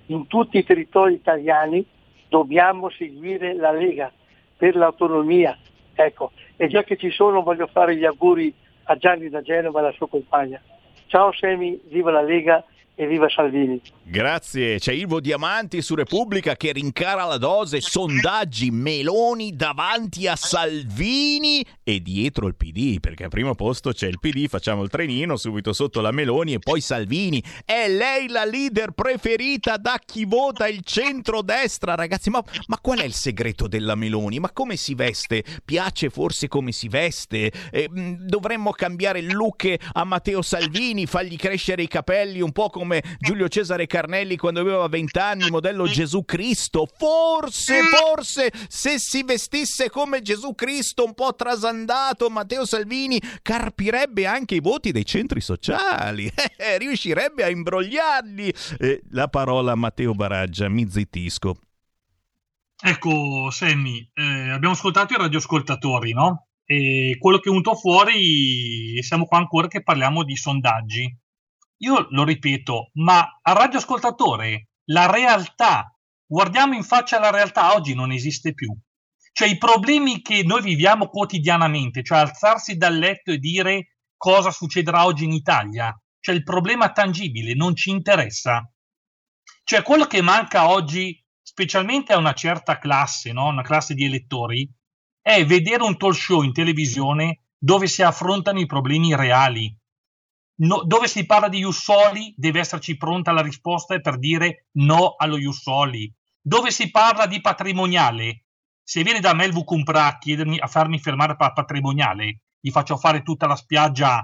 In tutti i territori italiani dobbiamo seguire la Lega per l'autonomia. Ecco, e già che ci sono voglio fare gli auguri a Gianni da Genova e alla sua compagna. Ciao Semi, viva la Lega e viva Salvini. Grazie, c'è Ilvo Diamanti su Repubblica che rincara la dose, sondaggi Meloni davanti a Salvini e dietro il PD, perché al primo posto c'è il PD, facciamo il trenino, subito sotto la Meloni e poi Salvini. È lei la leader preferita da chi vota il centrodestra, ragazzi, ma, ma qual è il segreto della Meloni? Ma come si veste? Piace forse come si veste? Eh, dovremmo cambiare il look a Matteo Salvini, fargli crescere i capelli un po' come come Giulio Cesare Carnelli quando aveva 20 anni, modello Gesù Cristo. Forse, forse, se si vestisse come Gesù Cristo, un po' trasandato, Matteo Salvini carpirebbe anche i voti dei centri sociali. Eh, riuscirebbe a imbrogliarli. Eh, la parola a Matteo Baraggia, mi zittisco. Ecco, Sammy, eh, abbiamo ascoltato i radioascoltatori, no? E quello che è venuto fuori, siamo qua ancora che parliamo di sondaggi io lo ripeto, ma al radioascoltatore la realtà, guardiamo in faccia la realtà, oggi non esiste più. Cioè i problemi che noi viviamo quotidianamente, cioè alzarsi dal letto e dire cosa succederà oggi in Italia, cioè il problema tangibile non ci interessa. Cioè quello che manca oggi, specialmente a una certa classe, no? una classe di elettori, è vedere un talk show in televisione dove si affrontano i problemi reali, No, dove si parla di Jussoli deve esserci pronta la risposta per dire no allo Jussoli. Dove si parla di patrimoniale, se viene da Melvu Cumpra a chiedermi a farmi fermare per patrimoniale, gli faccio fare tutta la spiaggia,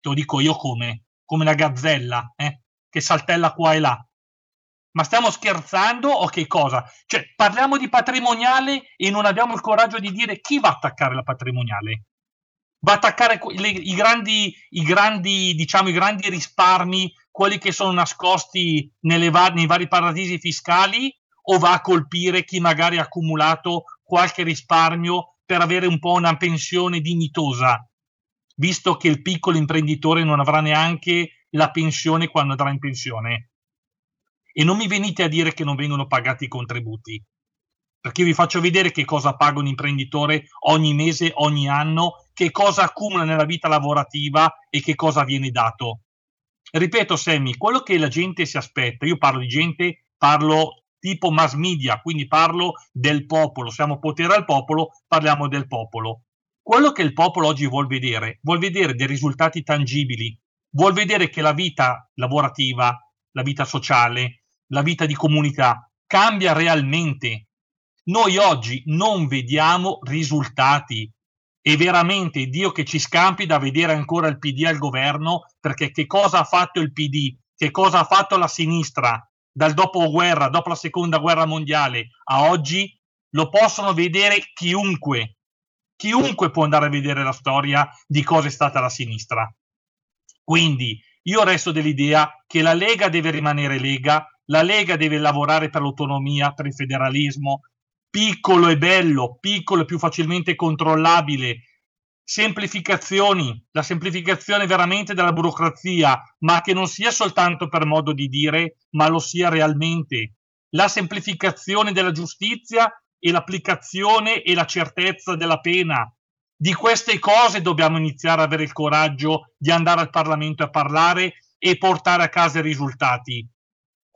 te lo dico io come, come una gazzella, eh, che saltella qua e là. Ma stiamo scherzando o che cosa? Cioè, parliamo di patrimoniale e non abbiamo il coraggio di dire chi va a attaccare la patrimoniale va a attaccare le, i, grandi, i, grandi, diciamo, i grandi risparmi, quelli che sono nascosti va- nei vari paradisi fiscali, o va a colpire chi magari ha accumulato qualche risparmio per avere un po' una pensione dignitosa? visto che il piccolo imprenditore non avrà neanche la pensione quando andrà in pensione. E non mi venite a dire che non vengono pagati i contributi, perché vi faccio vedere che cosa paga un imprenditore ogni mese, ogni anno, che cosa accumula nella vita lavorativa e che cosa viene dato. Ripeto, Sammy, quello che la gente si aspetta, io parlo di gente, parlo tipo mass media, quindi parlo del popolo, siamo potere al popolo, parliamo del popolo. Quello che il popolo oggi vuol vedere, vuol vedere dei risultati tangibili, vuol vedere che la vita lavorativa, la vita sociale, la vita di comunità cambia realmente. Noi oggi non vediamo risultati e veramente Dio che ci scampi da vedere ancora il PD al governo, perché che cosa ha fatto il PD, che cosa ha fatto la sinistra dal dopoguerra, dopo la seconda guerra mondiale a oggi, lo possono vedere chiunque. Chiunque può andare a vedere la storia di cosa è stata la sinistra. Quindi io resto dell'idea che la Lega deve rimanere Lega, la Lega deve lavorare per l'autonomia, per il federalismo, piccolo e bello, piccolo e più facilmente controllabile, semplificazioni, la semplificazione veramente della burocrazia, ma che non sia soltanto per modo di dire, ma lo sia realmente, la semplificazione della giustizia e l'applicazione e la certezza della pena. Di queste cose dobbiamo iniziare ad avere il coraggio di andare al Parlamento a parlare e portare a casa i risultati.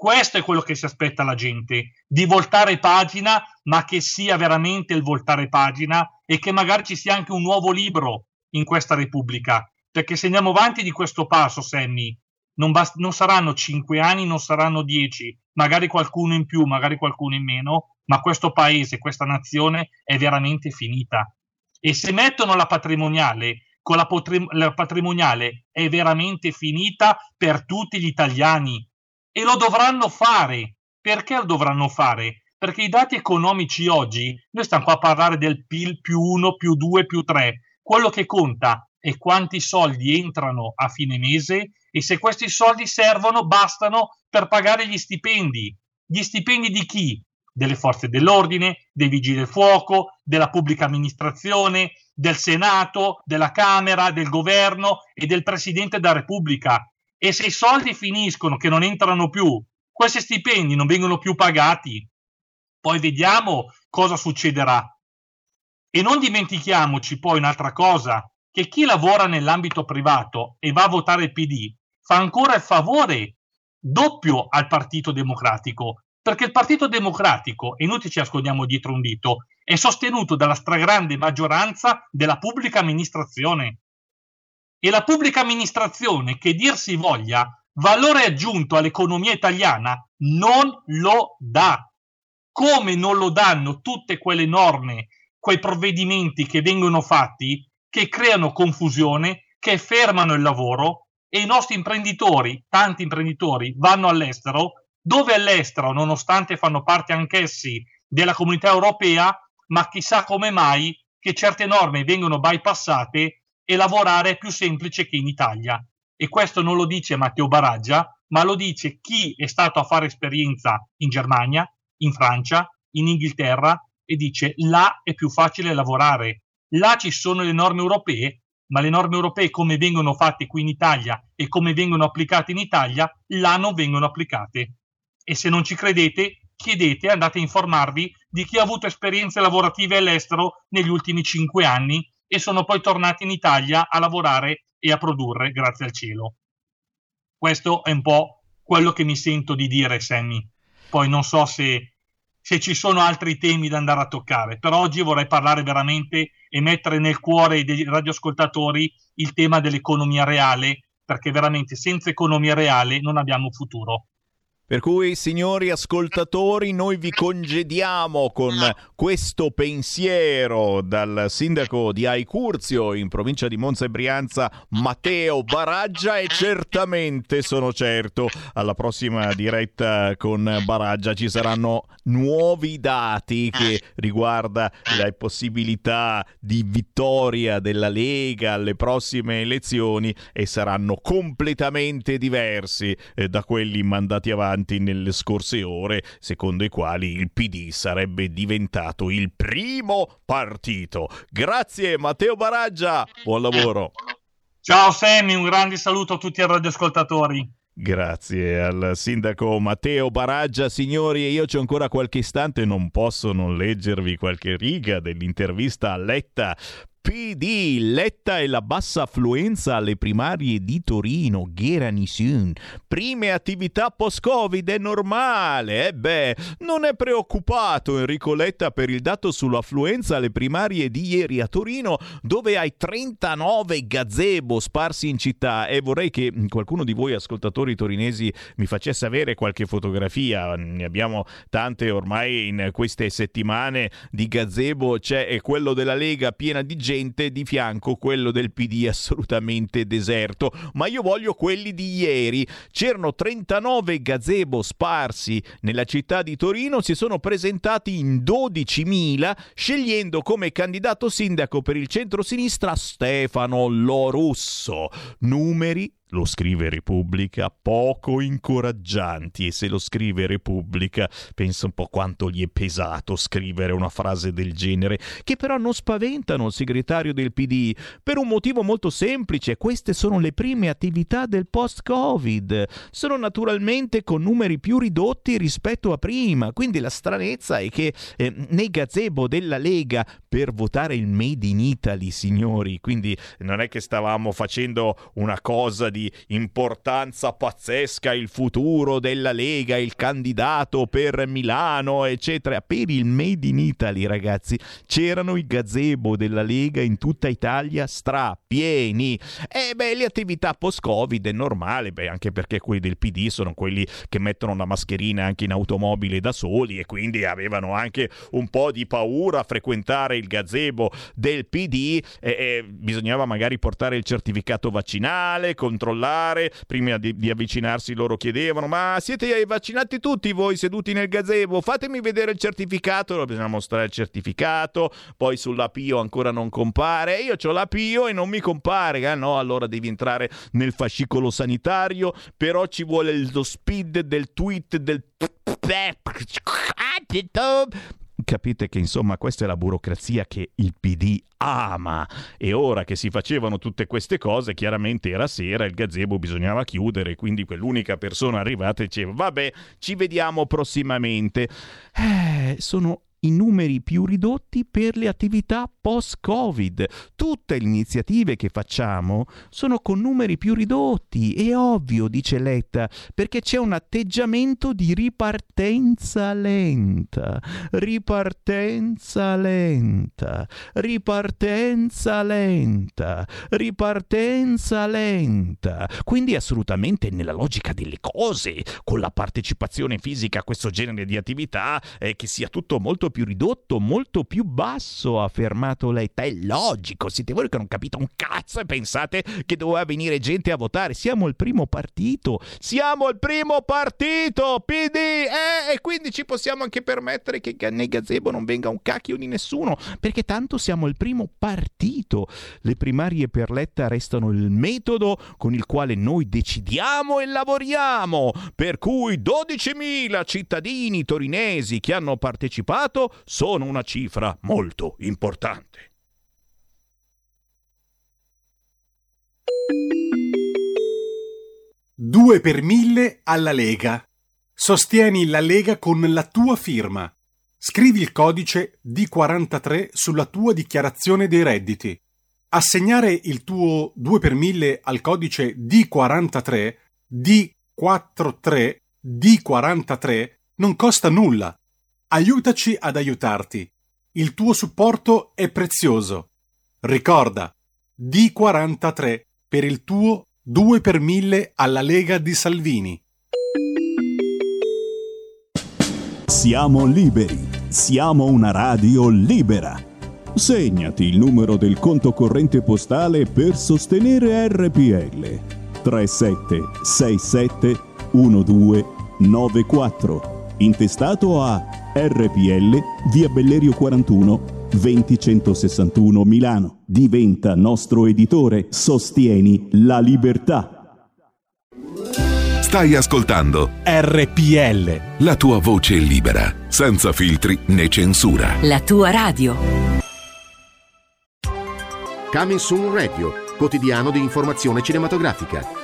Questo è quello che si aspetta la gente, di voltare pagina, ma che sia veramente il voltare pagina e che magari ci sia anche un nuovo libro in questa Repubblica. Perché se andiamo avanti di questo passo, Sammy, non, bast- non saranno cinque anni, non saranno dieci, magari qualcuno in più, magari qualcuno in meno, ma questo paese, questa nazione è veramente finita. E se mettono la patrimoniale, con la, potri- la patrimoniale è veramente finita per tutti gli italiani, e lo dovranno fare. Perché lo dovranno fare? Perché i dati economici oggi, noi stiamo qua a parlare del PIL più 1, più 2, più 3. Quello che conta è quanti soldi entrano a fine mese e se questi soldi servono, bastano per pagare gli stipendi. Gli stipendi di chi? Delle forze dell'ordine, dei vigili del fuoco, della pubblica amministrazione, del Senato, della Camera, del governo e del Presidente della Repubblica e se i soldi finiscono, che non entrano più, questi stipendi non vengono più pagati, poi vediamo cosa succederà. E non dimentichiamoci poi un'altra cosa, che chi lavora nell'ambito privato e va a votare il PD fa ancora il favore doppio al Partito Democratico, perché il Partito Democratico, e noi ci ascoltiamo dietro un dito, è sostenuto dalla stragrande maggioranza della pubblica amministrazione e la pubblica amministrazione, che dir si voglia, valore aggiunto all'economia italiana, non lo dà. Come non lo danno tutte quelle norme, quei provvedimenti che vengono fatti, che creano confusione, che fermano il lavoro e i nostri imprenditori, tanti imprenditori, vanno all'estero, dove all'estero, nonostante fanno parte anch'essi della comunità europea, ma chissà come mai che certe norme vengono bypassate e lavorare è più semplice che in Italia. E questo non lo dice Matteo Baraggia, ma lo dice chi è stato a fare esperienza in Germania, in Francia, in Inghilterra e dice là è più facile lavorare. Là ci sono le norme europee, ma le norme europee come vengono fatte qui in Italia e come vengono applicate in Italia, là non vengono applicate. E se non ci credete, chiedete, andate a informarvi di chi ha avuto esperienze lavorative all'estero negli ultimi cinque anni e sono poi tornati in Italia a lavorare e a produrre, grazie al cielo. Questo è un po' quello che mi sento di dire, Sammy. Poi non so se, se ci sono altri temi da andare a toccare, però oggi vorrei parlare veramente e mettere nel cuore dei radioascoltatori il tema dell'economia reale, perché veramente senza economia reale non abbiamo futuro. Per cui, signori ascoltatori, noi vi congediamo con questo pensiero dal sindaco di Aicurzio in provincia di Monza e Brianza, Matteo Baraggia e certamente, sono certo, alla prossima diretta con Baraggia ci saranno nuovi dati che riguarda le possibilità di vittoria della Lega alle prossime elezioni e saranno completamente diversi eh, da quelli mandati avanti avanti nelle scorse ore, secondo i quali il PD sarebbe diventato il primo partito. Grazie Matteo Baraggia, buon lavoro. Ciao Sammy, un grande saluto a tutti i radioascoltatori. Grazie al sindaco Matteo Baraggia, signori, io c'ho ancora qualche istante non posso non leggervi qualche riga dell'intervista a Letta PD, Letta e la bassa affluenza alle primarie di Torino, Gheranisun. Prime attività post-Covid è normale, eh beh, non è preoccupato Enrico Letta per il dato sull'affluenza alle primarie di ieri a Torino, dove hai 39 gazebo sparsi in città e vorrei che qualcuno di voi ascoltatori torinesi mi facesse avere qualche fotografia, ne abbiamo tante ormai in queste settimane di gazebo, c'è quello della Lega piena di gente gente di fianco quello del PD assolutamente deserto, ma io voglio quelli di ieri. C'erano 39 gazebo sparsi nella città di Torino, si sono presentati in 12.000 scegliendo come candidato sindaco per il centro-sinistra Stefano Lorusso. Numeri lo scrive Repubblica, poco incoraggianti e se lo scrive Repubblica pensa un po' quanto gli è pesato scrivere una frase del genere, che però non spaventano il segretario del PD per un motivo molto semplice, queste sono le prime attività del post-Covid, sono naturalmente con numeri più ridotti rispetto a prima, quindi la stranezza è che eh, nei gazebo della Lega per votare il Made in Italy, signori, quindi non è che stavamo facendo una cosa di importanza pazzesca il futuro della Lega, il candidato per Milano, eccetera. Per il Made in Italy, ragazzi, c'erano i gazebo della Lega in tutta Italia strapieni. E beh, le attività post-Covid è normale, beh, anche perché quelli del PD sono quelli che mettono la mascherina anche in automobile da soli e quindi avevano anche un po' di paura a frequentare il gazebo del PD e, e bisognava magari portare il certificato vaccinale, controllare controllare, prima di, di, avvicinarsi loro chiedevano ma siete vaccinati tutti voi seduti nel gazebo, fatemi vedere il certificato, allora bisogna mostrare il certificato, poi sulla Pio ancora non compare, io ho la Pio e non mi compare, eh? no, allora devi entrare nel fascicolo sanitario, però ci vuole lo speed del tweet del capite che insomma questa è la burocrazia che il PD ama. E ora che si facevano tutte queste cose chiaramente era sera il gazebo bisognava chiudere quindi quell'unica persona arrivata diceva vabbè ci vediamo prossimamente. Eh, sono i numeri più ridotti per le attività post-Covid. Tutte le iniziative che facciamo sono con numeri più ridotti, è ovvio, dice Letta, perché c'è un atteggiamento di ripartenza lenta, ripartenza lenta, ripartenza lenta, ripartenza lenta. Quindi assolutamente nella logica delle cose, con la partecipazione fisica a questo genere di attività, eh, che sia tutto molto più ridotto, molto più basso, ha affermato lei. È logico, siete voi che non capite un cazzo e pensate che doveva venire gente a votare. Siamo il primo partito, siamo il primo partito, PD, eh, e quindi ci possiamo anche permettere che nei gazebo non venga un cacchio di nessuno, perché tanto siamo il primo partito. Le primarie per Letta restano il metodo con il quale noi decidiamo e lavoriamo, per cui 12.000 cittadini torinesi che hanno partecipato sono una cifra molto importante. Due per mille alla Lega. Sostieni la Lega con la tua firma. Scrivi il codice D43 sulla tua dichiarazione dei redditi. Assegnare il tuo 2 per 1000 al codice D43, D43, D43 non costa nulla Aiutaci ad aiutarti. Il tuo supporto è prezioso. Ricorda, D43 per il tuo 2 per 1000 alla Lega di Salvini. Siamo liberi. Siamo una radio libera. Segnati il numero del conto corrente postale per sostenere RPL. 3767 1294. Intestato a RPL, via Bellerio 41, 20161 Milano. Diventa nostro editore, sostieni la libertà. Stai ascoltando RPL. La tua voce libera, senza filtri né censura. La tua radio. Coming Soon Radio quotidiano di informazione cinematografica.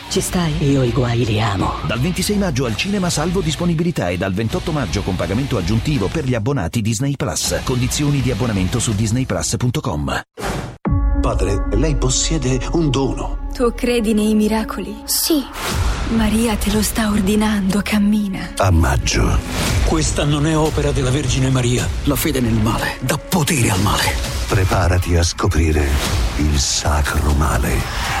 Ci stai? Io i guai li amo. Dal 26 maggio al cinema salvo disponibilità e dal 28 maggio con pagamento aggiuntivo per gli abbonati Disney Plus. Condizioni di abbonamento su disneyplus.com. Padre, lei possiede un dono. Tu credi nei miracoli? Sì. Maria te lo sta ordinando, cammina. A maggio. Questa non è opera della Vergine Maria. La fede nel male dà potere al male. Preparati a scoprire il sacro male.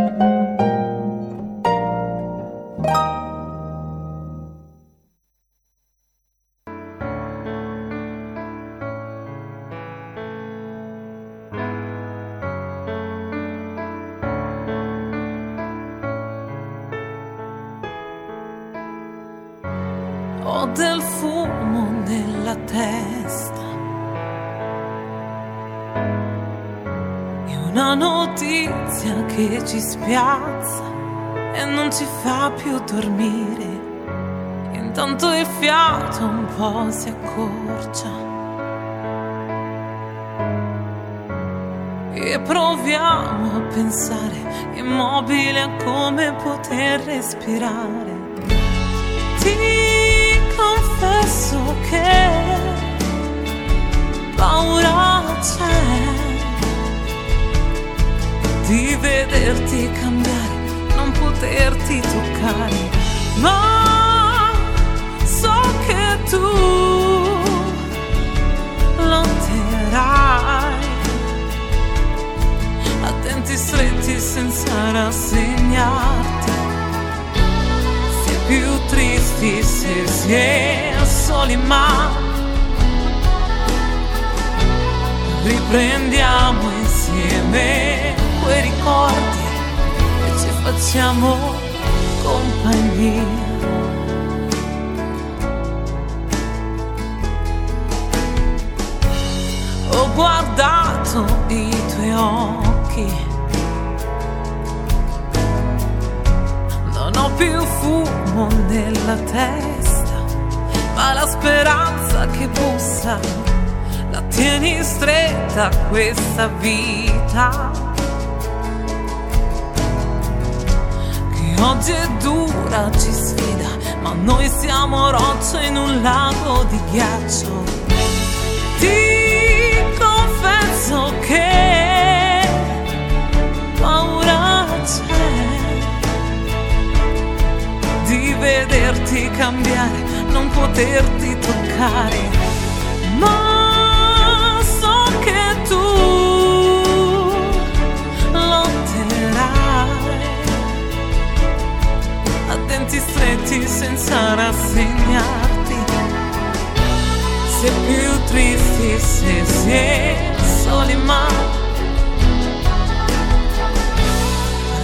Che ci spiazza e non ci fa più dormire. Intanto il fiato un po' si accorcia. E proviamo a pensare, immobile a come poter respirare. Ti confesso che paura c'è di vederti cambiare, non poterti toccare, ma so che tu lotterai a denti stretti senza rassegnarti. È più tristi se si è soli ma riprendiamo insieme quei ricordi e ci facciamo compagnia ho guardato i tuoi occhi Non ho più fumo nella testa, ma la speranza che bussa la tieni stretta questa vita. Oggi è dura, ci sfida, ma noi siamo roccia in un lago di ghiaccio. Ti confesso che paura c'è di vederti cambiare, non poterti toccare, ma senza rassegnarti, se più tristi se si soli ma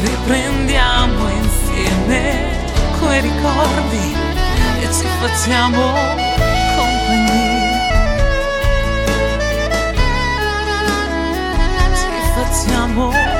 riprendiamo insieme quei ricordi e ci facciamo compagnia. Ci facciamo compagnia.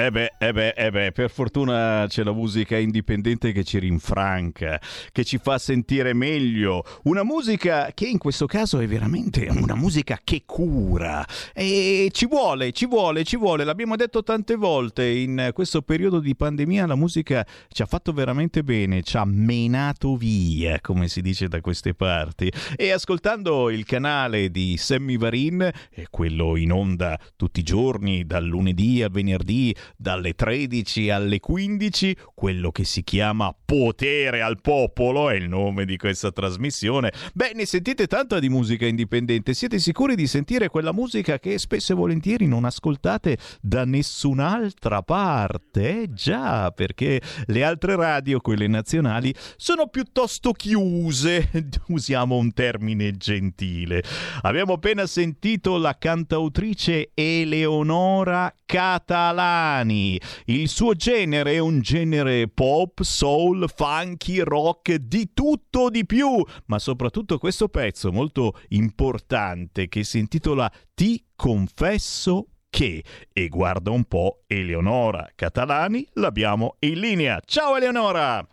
Eh beh, eh beh, eh beh, per fortuna c'è la musica indipendente che ci rinfranca, che ci fa sentire meglio. Una musica che in questo caso è veramente una musica che cura. E ci vuole, ci vuole, ci vuole. L'abbiamo detto tante volte in questo periodo di pandemia la musica ci ha fatto veramente bene, ci ha menato via, come si dice da queste parti. E ascoltando il canale di Sammy Varin, quello in onda tutti i giorni, dal lunedì a venerdì, dalle 13 alle 15, quello che si chiama Potere al Popolo, è il nome di questa trasmissione. Beh, ne sentite tanta di musica indipendente, siete sicuri di sentire quella musica che spesso e volentieri non ascoltate da nessun'altra parte? Eh già, perché le altre radio, quelle nazionali, sono piuttosto chiuse, usiamo un termine gentile. Abbiamo appena sentito la cantautrice Eleonora Catalani. Il suo genere è un genere pop, soul, funky, rock, di tutto di più, ma soprattutto questo pezzo molto importante che si intitola Ti confesso che, e guarda un po', Eleonora Catalani l'abbiamo in linea. Ciao Eleonora!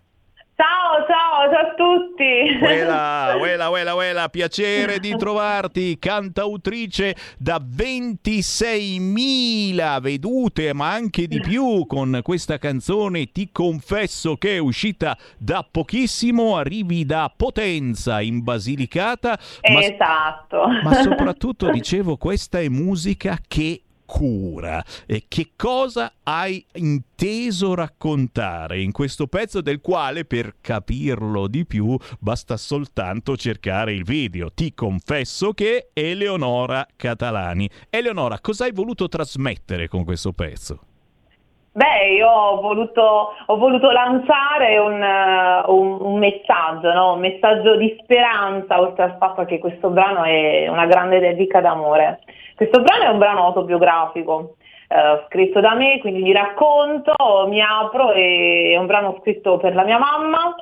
Ciao, ciao, ciao a tutti. Uela, uela, uela, uela, piacere di trovarti, cantautrice da 26.000 vedute, ma anche di più con questa canzone. Ti confesso che è uscita da pochissimo, arrivi da Potenza in Basilicata. Esatto. Ma, ma soprattutto, dicevo, questa è musica che cura. E che cosa hai inteso raccontare in questo pezzo del quale per capirlo di più basta soltanto cercare il video. Ti confesso che Eleonora Catalani. Eleonora, cosa hai voluto trasmettere con questo pezzo? Beh, io ho voluto, ho voluto lanciare un, uh, un, un messaggio, no? un messaggio di speranza, oltre al fatto che questo brano è una grande dedica d'amore. Questo brano è un brano autobiografico, uh, scritto da me, quindi vi racconto, mi apro, è un brano scritto per la mia mamma,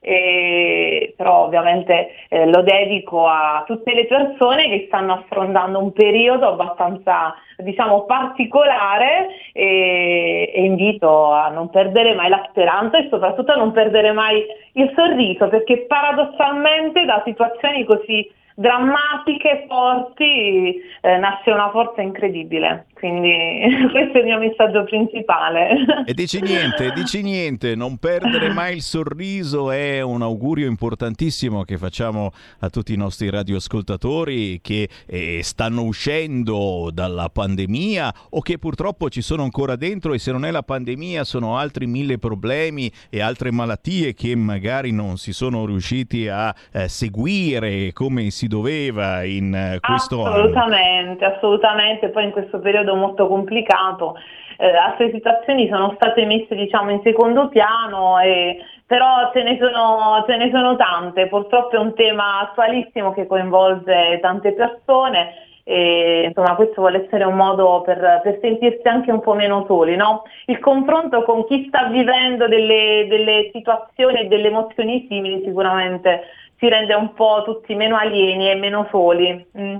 e, però ovviamente eh, lo dedico a tutte le persone che stanno affrontando un periodo abbastanza diciamo particolare e, e, invito a non perdere mai la speranza e soprattutto a non perdere mai il sorriso perché paradossalmente da situazioni così drammatiche, forti, eh, nasce una forza incredibile. Quindi questo è il mio messaggio principale. E dici niente, dici niente, non perdere mai il sorriso è un augurio importantissimo che facciamo a tutti i nostri radioascoltatori che eh, stanno uscendo dalla pandemia o che purtroppo ci sono ancora dentro e se non è la pandemia sono altri mille problemi e altre malattie che magari non si sono riusciti a eh, seguire come si doveva in eh, questo assolutamente, anno. Assolutamente, poi in questo periodo molto complicato, eh, altre situazioni sono state messe diciamo in secondo piano e però ce ne, sono, ce ne sono tante, purtroppo è un tema attualissimo che coinvolge tante persone e insomma questo vuole essere un modo per, per, sentirsi anche un po' meno soli, no? Il confronto con chi sta vivendo delle, delle situazioni e delle emozioni simili sicuramente ci rende un po' tutti meno alieni e meno soli. Mm.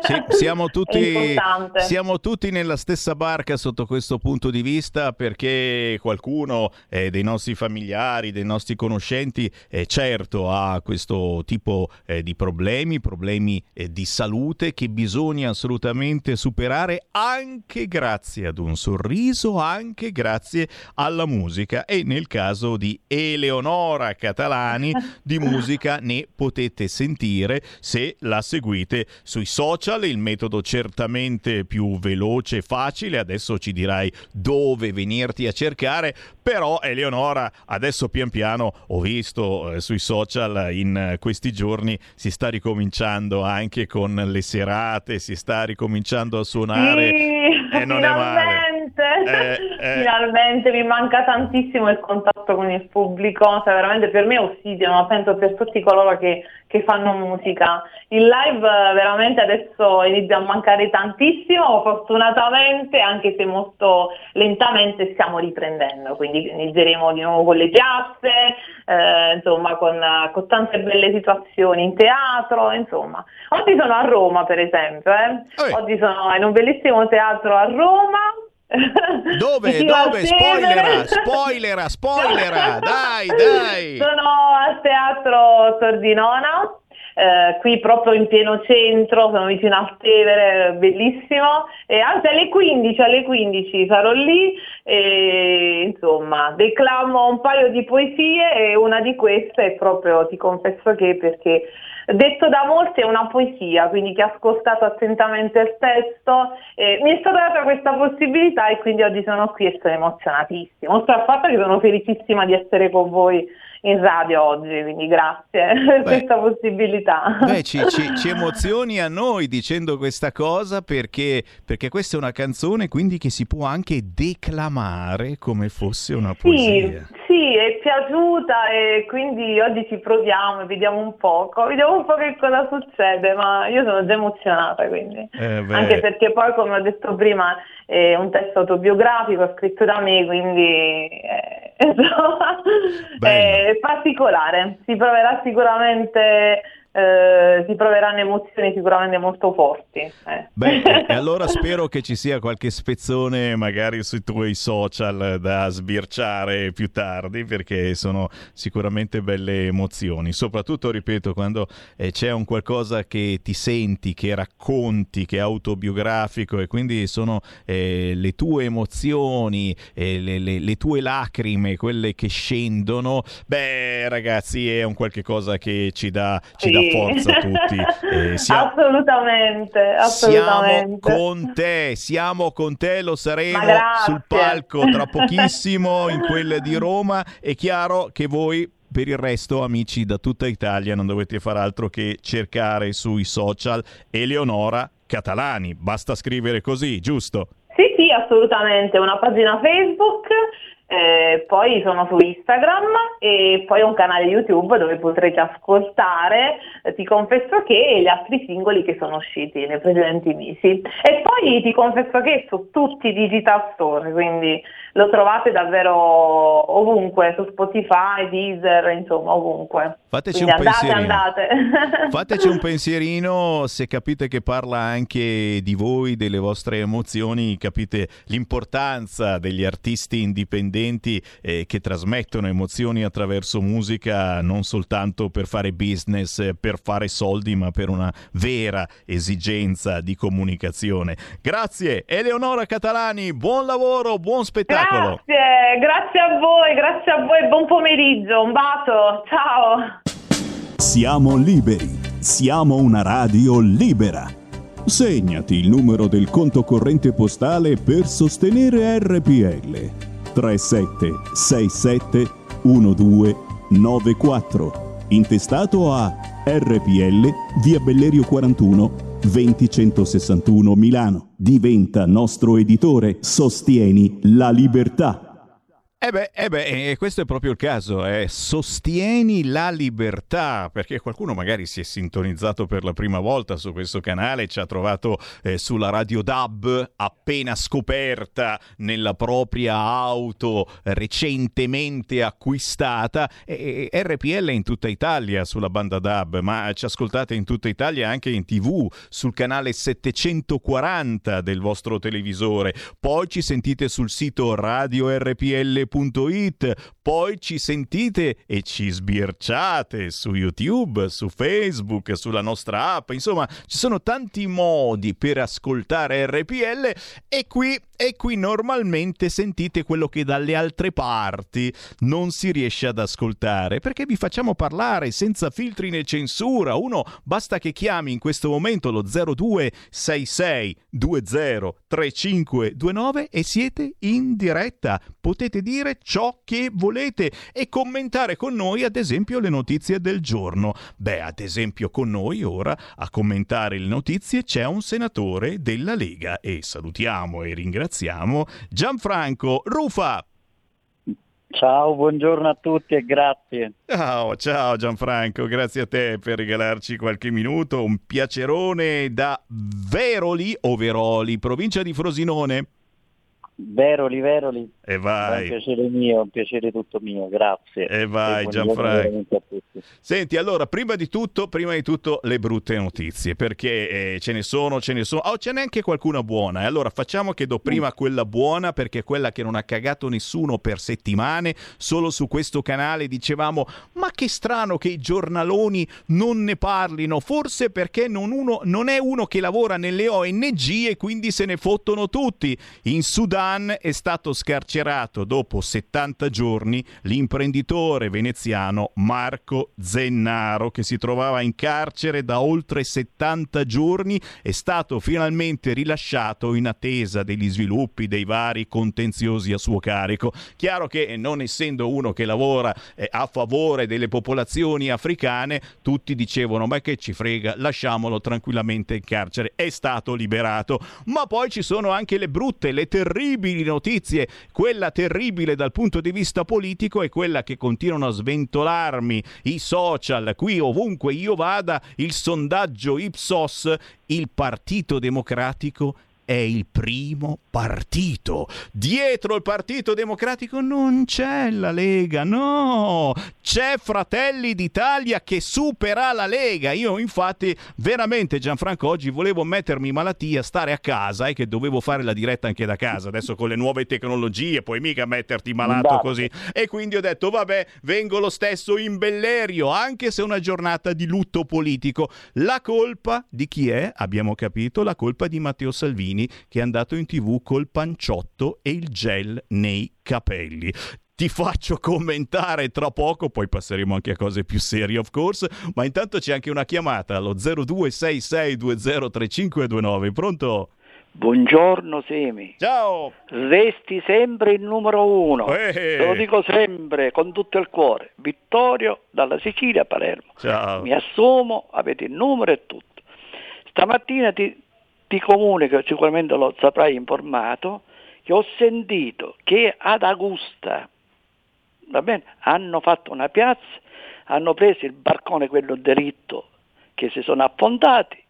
Sì, siamo, tutti, siamo tutti nella stessa barca sotto questo punto di vista perché qualcuno eh, dei nostri familiari, dei nostri conoscenti, eh, certo ha questo tipo eh, di problemi, problemi eh, di salute che bisogna assolutamente superare anche grazie ad un sorriso, anche grazie alla musica e nel caso di Eleonora Catalani di musica ne potete sentire se la seguite sui social, il metodo certamente più veloce e facile, adesso ci dirai dove venirti a cercare, però Eleonora adesso pian piano ho visto eh, sui social in eh, questi giorni si sta ricominciando anche con le serate, si sta ricominciando a suonare sì, e non è male. Eh, eh. Finalmente mi manca tantissimo il contatto con il pubblico, cioè veramente per me è ossigeno, ma penso per tutti coloro che, che, fanno musica. Il live veramente adesso inizia a mancare tantissimo, fortunatamente, anche se molto lentamente stiamo riprendendo, quindi inizieremo di nuovo con le piazze, eh, insomma con, con, tante belle situazioni in teatro, insomma. Oggi sono a Roma per esempio, eh? oggi sono in un bellissimo teatro a Roma Dove? Dove? Spoilera, spoilera, spoilera, dai, dai. Sono al teatro Sordinona eh, qui proprio in pieno centro, sono vicino a Tevere, bellissimo, e anzi alle 15, alle 15 sarò lì e insomma declamo un paio di poesie e una di queste è proprio, ti confesso che perché detto da molti è una poesia, quindi chi ha ascoltato attentamente il testo, eh, mi è stata data questa possibilità e quindi oggi sono qui e sono emozionatissima, oltre al fatto che sono felicissima di essere con voi in radio oggi, quindi grazie per questa possibilità. Beh, ci, ci, ci, emozioni a noi dicendo questa cosa perché, perché, questa è una canzone quindi che si può anche declamare come fosse una poesia. Sì, sì, è piaciuta e quindi oggi ci proviamo e vediamo un poco, vediamo un po' che cosa succede, ma io sono già emozionata quindi. Eh anche perché poi come ho detto prima è un testo autobiografico scritto da me, quindi... Eh, insomma, è particolare, si proverà sicuramente eh, si proveranno emozioni sicuramente molto forti. Eh. Beh, e allora spero che ci sia qualche spezzone magari sui tuoi social da sbirciare più tardi perché sono sicuramente belle emozioni, soprattutto, ripeto, quando eh, c'è un qualcosa che ti senti, che racconti, che è autobiografico e quindi sono eh, le tue emozioni, le, le, le, tue lacrime, quelle che scendono, beh ragazzi è un qualche cosa che ci dà, ci sì. dà forza tutti. Eh, siamo, assolutamente, assolutamente. Siamo con te, siamo con te, lo saremo sul palco tra pochissimo in quelle di Roma. È chiaro che voi per il resto, amici da tutta Italia, non dovete fare altro che cercare sui social Eleonora Catalani. Basta scrivere così, giusto? Sì, sì, assolutamente. Una pagina Facebook eh, poi sono su Instagram e poi ho un canale YouTube dove potrete ascoltare, eh, ti confesso che gli altri singoli che sono usciti nei precedenti mesi. E poi ti confesso che su tutti i digital store, quindi lo trovate davvero ovunque, su Spotify, Deezer, insomma ovunque. Fateci un, andate, andate. Fateci un pensierino se capite che parla anche di voi, delle vostre emozioni, capite l'importanza degli artisti indipendenti eh, che trasmettono emozioni attraverso musica non soltanto per fare business, per fare soldi, ma per una vera esigenza di comunicazione. Grazie Eleonora Catalani, buon lavoro, buon spettacolo spettacolo. Grazie, grazie a voi, grazie a voi, buon pomeriggio, un bacio, ciao. Siamo liberi, siamo una radio libera. Segnati il numero del conto corrente postale per sostenere RPL. 3767 1294. Intestato a RPL via Bellerio 41 20161 Milano. Diventa nostro editore, sostieni la libertà. Eh beh, eh beh, questo è proprio il caso, eh. sostieni la libertà, perché qualcuno magari si è sintonizzato per la prima volta su questo canale, ci ha trovato eh, sulla radio DAB appena scoperta nella propria auto recentemente acquistata, e, e, RPL in tutta Italia sulla banda DAB, ma ci ascoltate in tutta Italia anche in tv sul canale 740 del vostro televisore, poi ci sentite sul sito radio RPL www.radioticino.it, poi ci sentite e ci sbirciate su YouTube, su Facebook, sulla nostra app, insomma ci sono tanti modi per ascoltare RPL e qui, e qui normalmente sentite quello che dalle altre parti non si riesce ad ascoltare perché vi facciamo parlare senza filtri né censura. Uno basta che chiami in questo momento lo 0266 20 3529 e siete in diretta. Potete dire ciò che volete e commentare con noi ad esempio le notizie del giorno. Beh, ad esempio con noi ora a commentare le notizie c'è un senatore della Lega e salutiamo e ringraziamo Gianfranco Rufa. Ciao, buongiorno a tutti e grazie. Ciao, ciao Gianfranco, grazie a te per regalarci qualche minuto, un piacerone da Veroli o Veroli, provincia di Frosinone. Veroli, Veroli. E vai. Un piacere mio, un piacere tutto mio, grazie. E vai buongiorno Gianfranco. Senti, allora, prima di tutto, prima di tutto le brutte notizie, perché eh, ce ne sono, ce ne sono. Oh, ce n'è anche qualcuna buona. E allora facciamo che do prima quella buona, perché è quella che non ha cagato nessuno per settimane. Solo su questo canale dicevamo: Ma che strano che i giornaloni non ne parlino. Forse perché non, uno, non è uno che lavora nelle ONG e quindi se ne fottono tutti. In Sudan è stato scarcerato dopo 70 giorni l'imprenditore veneziano Marco Zennaro che si trovava in carcere da oltre 70 giorni è stato finalmente rilasciato in attesa degli sviluppi dei vari contenziosi a suo carico. Chiaro che non essendo uno che lavora eh, a favore delle popolazioni africane, tutti dicevano ma che ci frega, lasciamolo tranquillamente in carcere. È stato liberato. Ma poi ci sono anche le brutte, le terribili notizie quella terribile dal punto di vista politico è quella che continuano a sventolarmi i social, qui ovunque io vada, il sondaggio Ipsos, il Partito Democratico è il primo partito. Dietro il Partito Democratico non c'è la Lega, no, c'è Fratelli d'Italia che supera la Lega. Io infatti veramente Gianfranco oggi volevo mettermi in malattia, stare a casa e che dovevo fare la diretta anche da casa, adesso con le nuove tecnologie puoi mica metterti malato Esatto. così. E quindi ho detto vabbè, vengo lo stesso in Bellerio, anche se è una giornata di lutto politico. La colpa di chi è? Abbiamo capito, la colpa di Matteo Salvini che è andato in tv col panciotto e il gel nei capelli. Ti faccio commentare tra poco, poi passeremo anche a cose più serie, of course. Ma intanto c'è anche una chiamata allo 0266203529. Pronto? Buongiorno Semi. Ciao. Resti sempre il numero uno. Eh. Te lo dico sempre con tutto il cuore. Vittorio dalla Sicilia a Palermo. Ciao. Mi assumo, avete il numero e tutto. Stamattina ti, ti comunico, sicuramente lo saprai informato, che ho sentito che ad Augusta bene, hanno fatto una piazza, hanno preso il barcone, quello diritto, che si sono affondati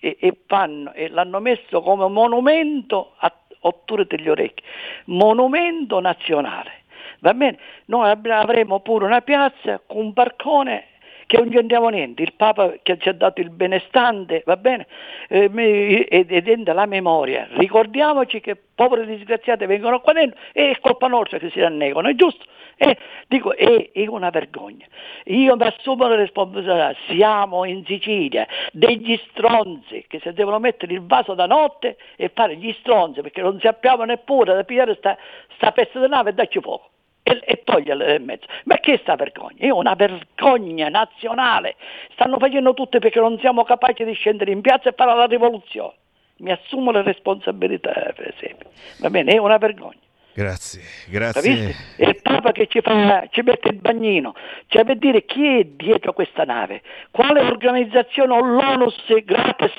e, e fanno- e l'hanno messo come monumento a otture degli orecchi, monumento nazionale. Va bene? Noi avremo pure una piazza con un barcone che non c'entriamo niente, il Papa che ci ha dato il benestante, va bene? Eh, ed è la memoria. Ricordiamoci che poveri disgraziati vengono qua dentro e è colpa nostra che si rannegano, è giusto? Eh, dico, è, è una vergogna. Io mi assumo la responsabilità, siamo in Sicilia, degli stronzi che si devono mettere il vaso da notte e fare gli stronzi perché non sappiamo neppure da pigliare sta, sta pezzo di nave e darci fuoco e, e toglierla nel mezzo. Ma che sta vergogna? È una vergogna nazionale. Stanno facendo tutto perché non siamo capaci di scendere in piazza e fare la rivoluzione. Mi assumo le responsabilità, per esempio. Va bene, è una vergogna. Grazie, grazie. È il Papa che ci, fa, ci mette il bagnino, cioè per dire chi è dietro questa nave, quale organizzazione o l'ONUS gratis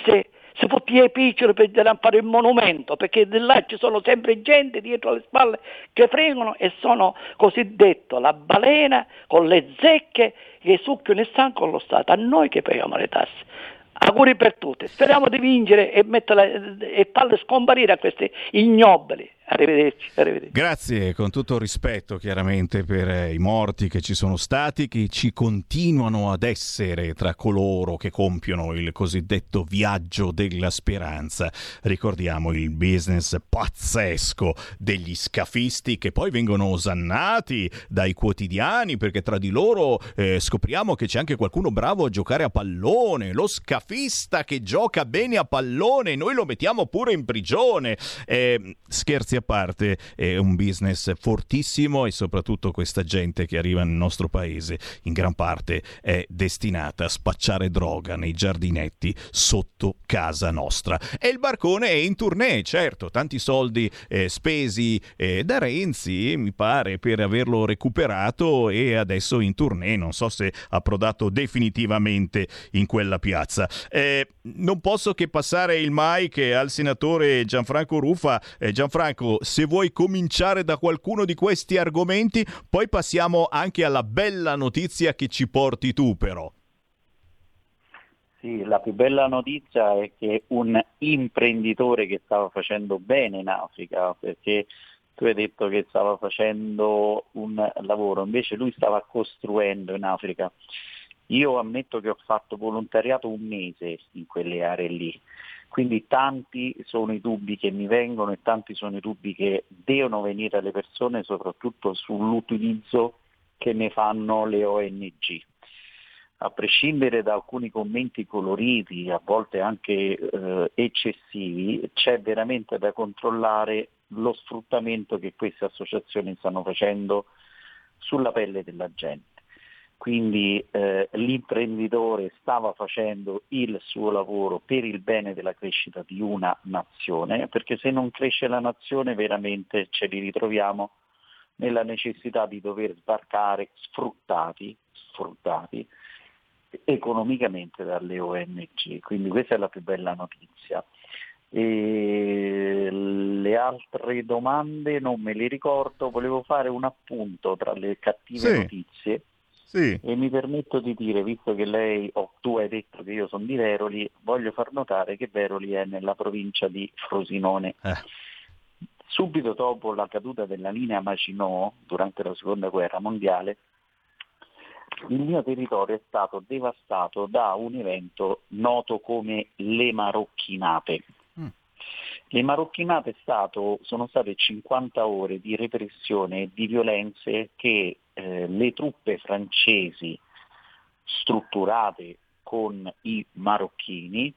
si può tirare picciolo per fare il monumento, perché là ci sono sempre gente dietro le spalle che fregano e sono cosiddetto la balena con le zecche che succhiano il sangue lo Stato, a noi che paghiamo le tasse. Auguri per tutti, speriamo di vincere e, metterla, e farle scomparire a questi ignobili. Arrivederci, arrivederci. Grazie, con tutto rispetto chiaramente per eh, i morti che ci sono stati, che ci continuano ad essere tra coloro che compiono il cosiddetto viaggio della speranza. Ricordiamo il business pazzesco degli scafisti che poi vengono osannati dai quotidiani perché tra di loro eh, scopriamo che c'è anche qualcuno bravo a giocare a pallone, lo scafista che gioca bene a pallone, noi lo mettiamo pure in prigione. Eh, scherzi a parte, è un business fortissimo e soprattutto questa gente che arriva nel nostro paese in gran parte è destinata a spacciare droga nei giardinetti sotto casa nostra. E il barcone è in tournée, certo, tanti soldi eh, spesi eh, da Renzi, mi pare, per averlo recuperato e adesso in tournée, non so se ha approdato definitivamente in quella piazza. Eh, non posso che passare il mic al senatore Gianfranco Ruffa. Eh, Gianfranco, se vuoi cominciare da qualcuno di questi argomenti, poi passiamo anche alla bella notizia che ci porti tu però. Sì, la più bella notizia è che un imprenditore che stava facendo bene in Africa, perché tu hai detto che stava facendo un lavoro, invece lui stava costruendo in Africa. Io ammetto che ho fatto volontariato un mese in quelle aree lì, quindi tanti sono i dubbi che mi vengono e tanti sono i dubbi che devono venire alle persone, soprattutto sull'utilizzo che ne fanno le ONG. A prescindere da alcuni commenti coloriti, a volte anche eh, eccessivi, c'è veramente da controllare lo sfruttamento che queste associazioni stanno facendo sulla pelle della gente. Quindi eh, l'imprenditore stava facendo il suo lavoro per il bene della crescita di una nazione, perché se non cresce la nazione veramente ce li ritroviamo nella necessità di dover sbarcare sfruttati, sfruttati economicamente dalle ONG. Quindi questa è la più bella notizia. E le altre domande non me le ricordo, volevo fare un appunto tra le cattive Sì. notizie Sì. e mi permetto di dire, visto che lei o tu hai detto che io sono di Veroli, voglio far notare che Veroli è nella provincia di Frosinone. Subito dopo la caduta della linea Maginot, durante la seconda guerra mondiale, il mio territorio è stato devastato da un evento noto come le marocchinate. Le marocchinate stato- sono state 50 ore di repressione e di violenze che eh, le truppe francesi strutturate con i marocchini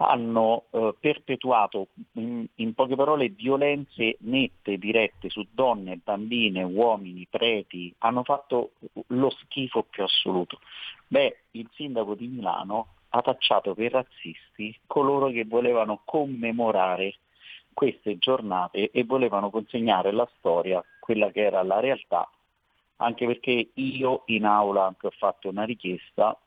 hanno eh, perpetuato in, in poche parole violenze nette, dirette su donne, bambine, uomini, preti, hanno fatto lo schifo più assoluto. Beh, il sindaco di Milano ha tacciato per razzisti coloro che volevano commemorare queste giornate e volevano consegnare alla storia quella che era la realtà, anche perché io in aula anche ho fatto una richiesta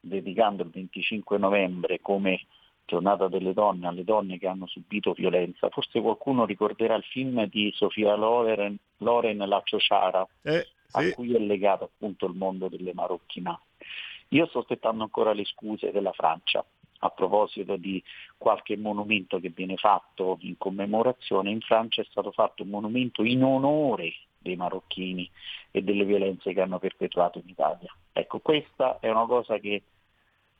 dedicando il 25 novembre come giornata delle donne alle donne che hanno subito violenza. Forse qualcuno ricorderà il film di Sofia Loren, Loren La Ciociara, a cui è legato appunto il mondo delle marocchinate. Io sto aspettando ancora le scuse della Francia a proposito di qualche monumento che viene fatto in commemorazione. In Francia è stato fatto un monumento in onore dei marocchini e delle violenze che hanno perpetuato in Italia. Ecco, questa è una cosa che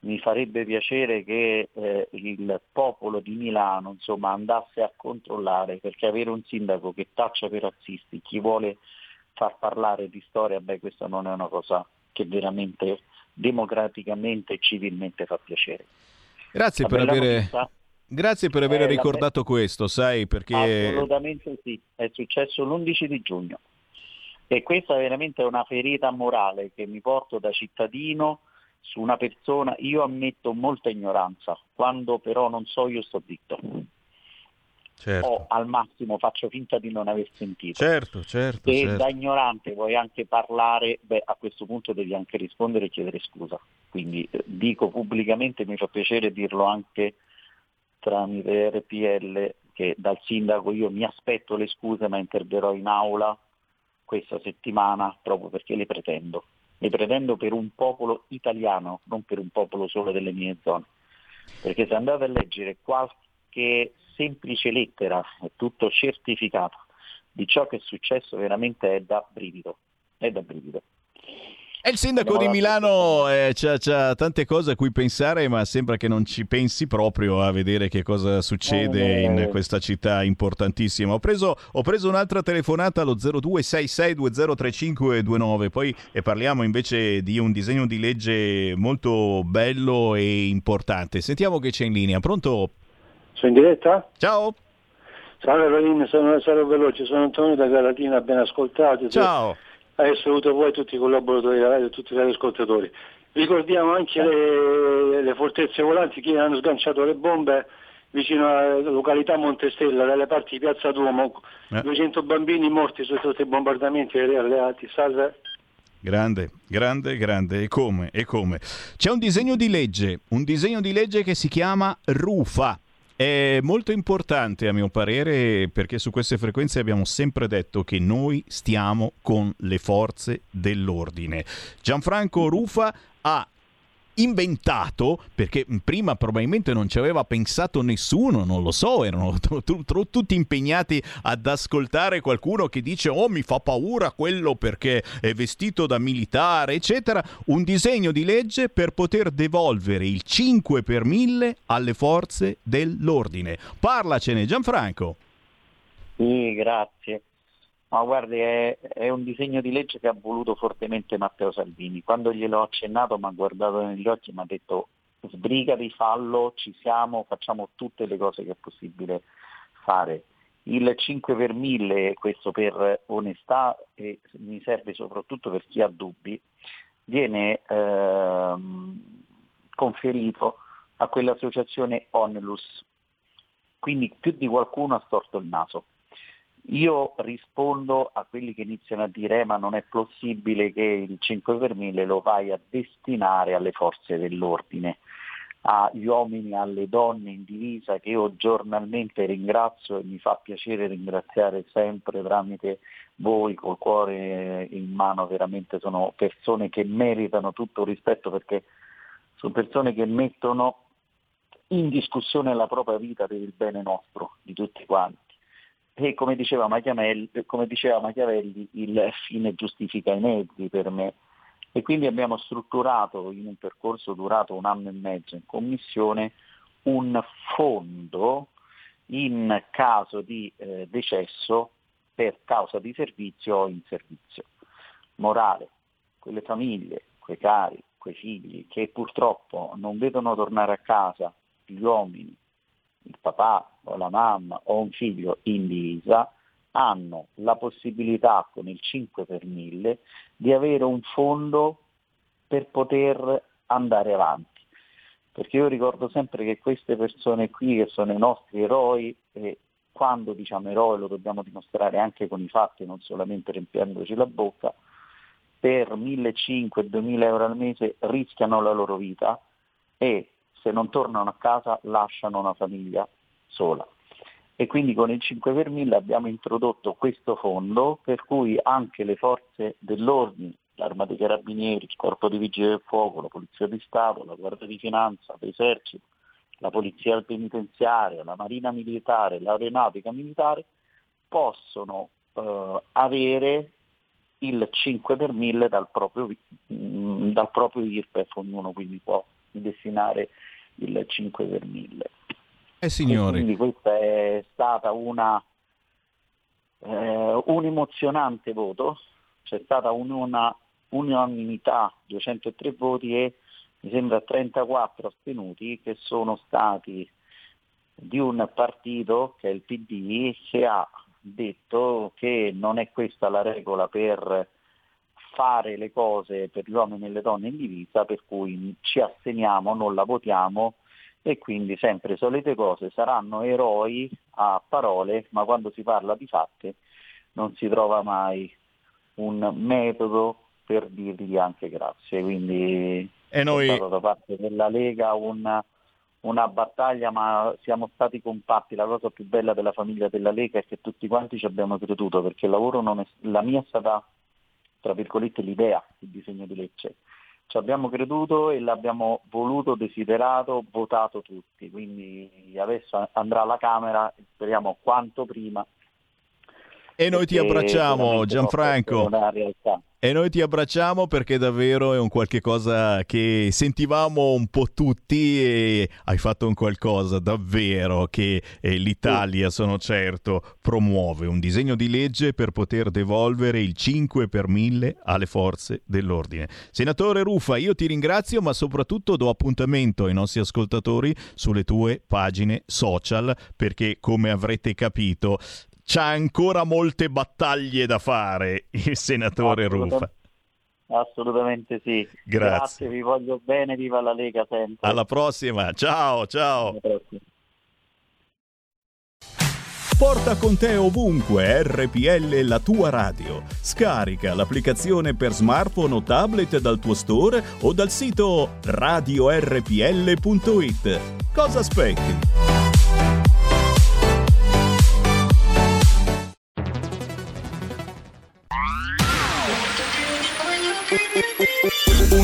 mi farebbe piacere che eh, il popolo di Milano insomma, andasse a controllare, perché avere un sindaco che taccia per razzisti, chi vuole far parlare di storia, beh questa non è una cosa che veramente democraticamente e civilmente fa piacere. Grazie per notizia grazie per aver la ricordato questo, sai, perché Assolutamente sì, è successo l'11 di giugno e questa veramente è una ferita morale che mi porto da cittadino su una persona, io ammetto molta ignoranza, quando però non so io sto zitto certo, o al massimo faccio finta di non aver sentito. certo, certo, Se certo. da ignorante vuoi anche parlare, beh, a questo punto devi anche rispondere e chiedere scusa. Quindi eh, dico pubblicamente, mi fa piacere dirlo anche tramite RPL, che dal sindaco io mi aspetto le scuse ma interverrò in aula questa settimana proprio perché le pretendo. Le pretendo per un popolo italiano, non per un popolo solo delle mie zone. Perché se andate a leggere qualche semplice lettera, è tutto certificato, di ciò che è successo veramente è da brivido. È da brivido. E il sindaco di Milano eh, c'ha, c'ha tante cose a cui pensare, ma sembra che non ci pensi proprio a vedere che cosa succede Eh, in eh. questa città importantissima. Ho preso, ho preso un'altra telefonata allo 0266203529, poi eh, parliamo invece di un disegno di legge molto bello e importante. Sentiamo che c'è in linea. Pronto? Sono in diretta? Ciao. Ciao Evelina, sono, sarò veloce, sono Antonio da Galatina, ben ascoltato. Ciao. Hai saluto voi tutti i collaboratori della radio e tutti gli ascoltatori. Ricordiamo anche le, le fortezze volanti che hanno sganciato le bombe vicino alla località Montestella, dalle parti di Piazza Duomo, Eh. 200 bambini morti sotto questi bombardamenti aerei alleati. Salve. Grande, grande, grande. E come? E come? C'è un disegno di legge, un disegno di legge che si chiama RUFA. È molto importante a mio parere perché su queste frequenze abbiamo sempre detto che noi stiamo con le forze dell'ordine. Gianfranco Rufa ha inventato, perché prima probabilmente non ci aveva pensato nessuno, non lo so, erano t- t- tutti impegnati ad ascoltare qualcuno che dice oh mi fa paura quello perché è vestito da militare, eccetera, un disegno di legge per poter devolvere il 5 per 1000 alle forze dell'ordine. Parlacene Gianfranco. Sì, grazie. Ma guardi, è, è, un disegno di legge che ha voluto fortemente Matteo Salvini. Quando gliel'ho accennato mi ha guardato negli occhi e mi ha detto sbrigati, fallo, ci siamo, facciamo tutte le cose che è possibile fare. Il 5 per 1000, questo per onestà e mi serve soprattutto per chi ha dubbi, viene ehm, conferito a quell'associazione Onlus. Quindi più di qualcuno ha storto il naso. Io rispondo a quelli che iniziano a dire eh, ma non è possibile che il 5 per 1000 lo vai a destinare alle forze dell'ordine, agli uomini, alle donne in divisa che io giornalmente ringrazio e mi fa piacere ringraziare sempre tramite voi col cuore in mano, veramente sono persone che meritano tutto rispetto perché sono persone che mettono in discussione la propria vita per il bene nostro, di tutti quanti e come diceva, come diceva Machiavelli, il fine giustifica i mezzi per me. E quindi abbiamo strutturato in un percorso durato un anno e mezzo in commissione un fondo in caso di eh, decesso per causa di servizio o in servizio. Morale, quelle famiglie, quei cari, quei figli che purtroppo non vedono tornare a casa gli uomini il papà o la mamma o un figlio in divisa hanno la possibilità con il 5 per 1000 di avere un fondo per poter andare avanti. Perché io ricordo sempre che queste persone qui, che sono i nostri eroi, e quando diciamo eroi lo dobbiamo dimostrare anche con i fatti, non solamente riempiendoci la bocca, per 1.500-2.000 euro al mese rischiano la loro vita e se non tornano a casa lasciano una famiglia sola. E quindi con il 5 per 1000 abbiamo introdotto questo fondo per cui anche le forze dell'ordine, l'Arma dei Carabinieri, il Corpo di Vigili del Fuoco, la Polizia di Stato, la Guardia di Finanza, l'Esercito, la Polizia penitenziaria, la Marina Militare, l'Aeronautica Militare possono eh, avere il 5 per 1000 dal proprio, mh, dal proprio IRPEF, ognuno quindi può destinare il 5 per 1000. Eh signori. quindi questa è stata una, eh, un emozionante voto, c'è stata una unanimità, 203 voti e mi sembra 34 astenuti che sono stati di un partito che è il PD che ha detto che non è questa la regola per fare le cose per gli uomini e le donne in divisa, per cui ci asteniamo, non la votiamo e quindi sempre solite cose, saranno eroi a parole, ma quando si parla di fatti non si trova mai un metodo per dirgli anche grazie. Quindi e noi... è stato da parte della Lega una, una battaglia, ma siamo stati compatti. La cosa più bella della famiglia della Lega è che tutti quanti ci abbiamo creduto, perché il lavoro non è, la mia è stata tra virgolette, l'idea del disegno di legge. Ci abbiamo creduto e l'abbiamo voluto, desiderato, votato tutti, quindi adesso andrà alla Camera speriamo quanto prima. E noi ti abbracciamo Gianfranco. E noi ti abbracciamo perché davvero è un qualche cosa che sentivamo un po' tutti e hai fatto un qualcosa davvero che eh, l'Italia, sono certo, promuove un disegno di legge per poter devolvere il 5 per 1000 alle forze dell'ordine. Senatore Ruffa, io ti ringrazio ma soprattutto do appuntamento ai nostri ascoltatori sulle tue pagine social perché come avrete capito c'ha ancora molte battaglie da fare il senatore Rufa. Assolutamente sì. Grazie. Grazie. vi voglio bene, viva la Lega sempre. Alla prossima, ciao ciao. Porta con te ovunque RPL la tua radio. Scarica l'applicazione per smartphone o tablet dal tuo store o dal sito radiorpl.it. Cosa aspetti?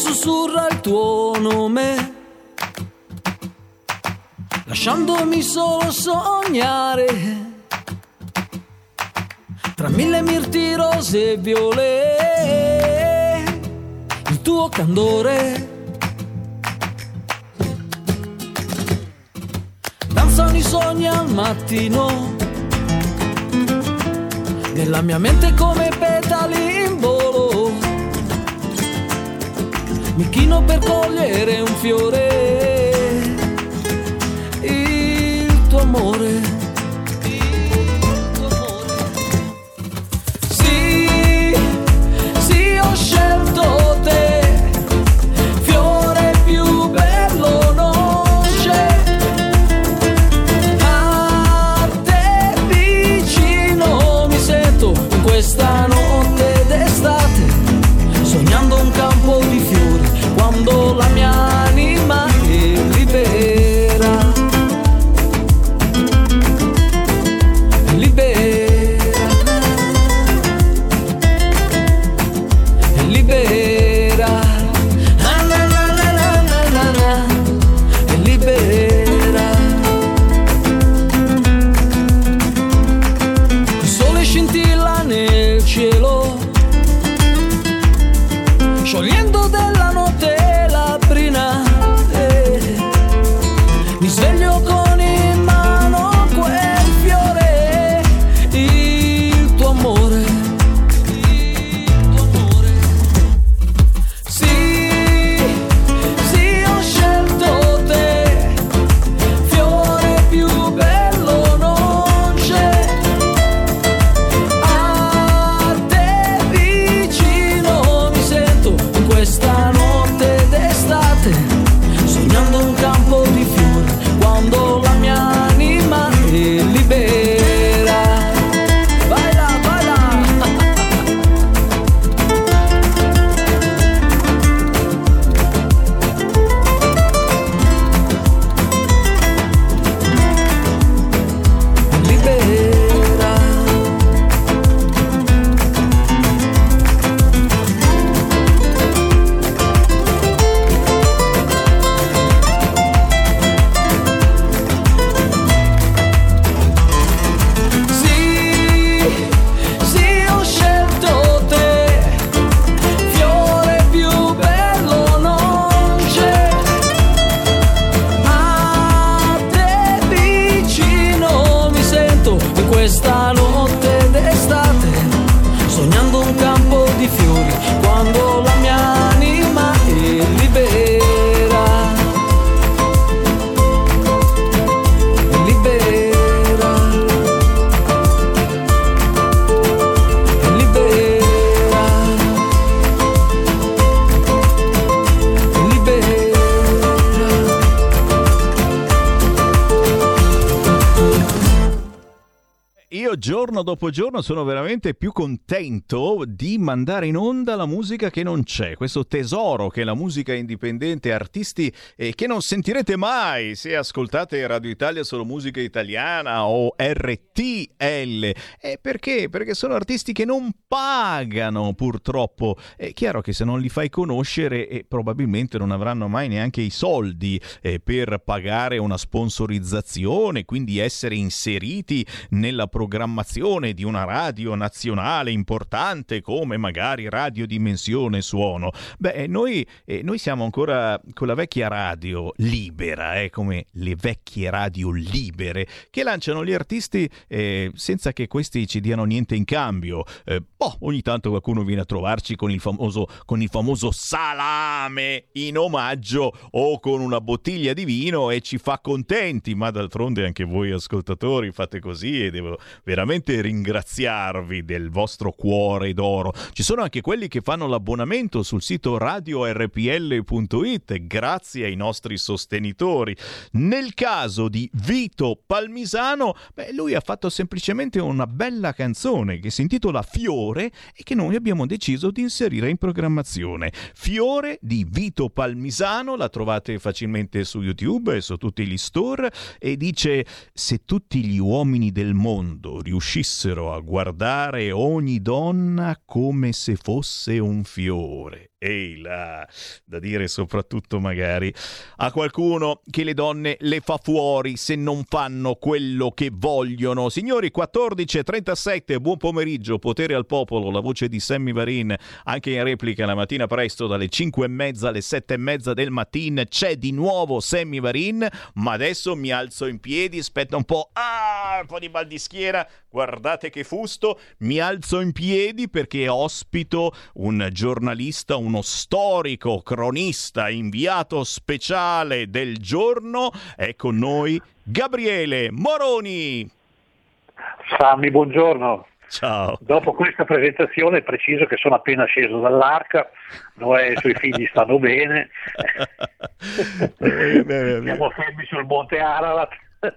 Sussurra il tuo nome, lasciandomi solo sognare. Tra mille mirti rose e viole, il tuo candore. Danzano i sogni al mattino, nella mia mente come petali in volo mi chino per cogliere un fiore, il tuo amore. Giorno sono veramente più contento di mandare in onda la musica che non c'è, questo tesoro che è la musica indipendente, artisti eh, che non sentirete mai. Se ascoltate Radio Italia solo musica italiana o RTL. E perché? Perché sono artisti che non pagano purtroppo. È chiaro che se non li fai conoscere eh, probabilmente non avranno mai neanche i soldi eh, per pagare una sponsorizzazione, quindi essere inseriti nella programmazione di una radio nazionale importante come magari Radio Dimensione Suono. Beh, noi, eh, noi siamo ancora con la vecchia radio libera, eh, come le vecchie radio libere, che lanciano gli artisti eh, senza che questi ci diano niente in cambio. Eh, boh, ogni tanto qualcuno viene a trovarci con il famoso, con il famoso salame in omaggio o con una bottiglia di vino e ci fa contenti, ma d'altronde anche voi ascoltatori fate così e devo veramente ringraziarvi del vostro cuore d'oro. Ci sono anche quelli che fanno l'abbonamento sul sito radiorpl.it grazie ai nostri sostenitori. Nel caso di Vito Palmisano, beh, lui ha fatto semplicemente una bella canzone che si intitola Fiore e che noi abbiamo deciso di inserire in programmazione. Fiore di Vito Palmisano, la trovate facilmente su YouTube e su tutti gli store e dice se tutti gli uomini del mondo riuscissero a guardare ogni donna come se fosse un fiore Ehi là, da dire soprattutto magari a qualcuno che le donne le fa fuori se non fanno quello che vogliono. Signori, 14.37, buon pomeriggio, potere al popolo, la voce di Sammy Varin, anche in replica la mattina presto dalle 5 e mezza alle 7 e mezza del mattino c'è di nuovo Sammy Varin, ma adesso mi alzo in piedi, aspetta un po', ah, un po' di mal di schiera, guardate che fusto, mi alzo in piedi perché ospito un giornalista, un uno storico cronista inviato speciale del giorno. È con noi Gabriele Moroni. Sammy, buongiorno. Ciao. Dopo questa presentazione preciso che sono appena sceso dall'arca, Noè e i suoi figli stanno bene. Siamo fermi sul monte Ararat.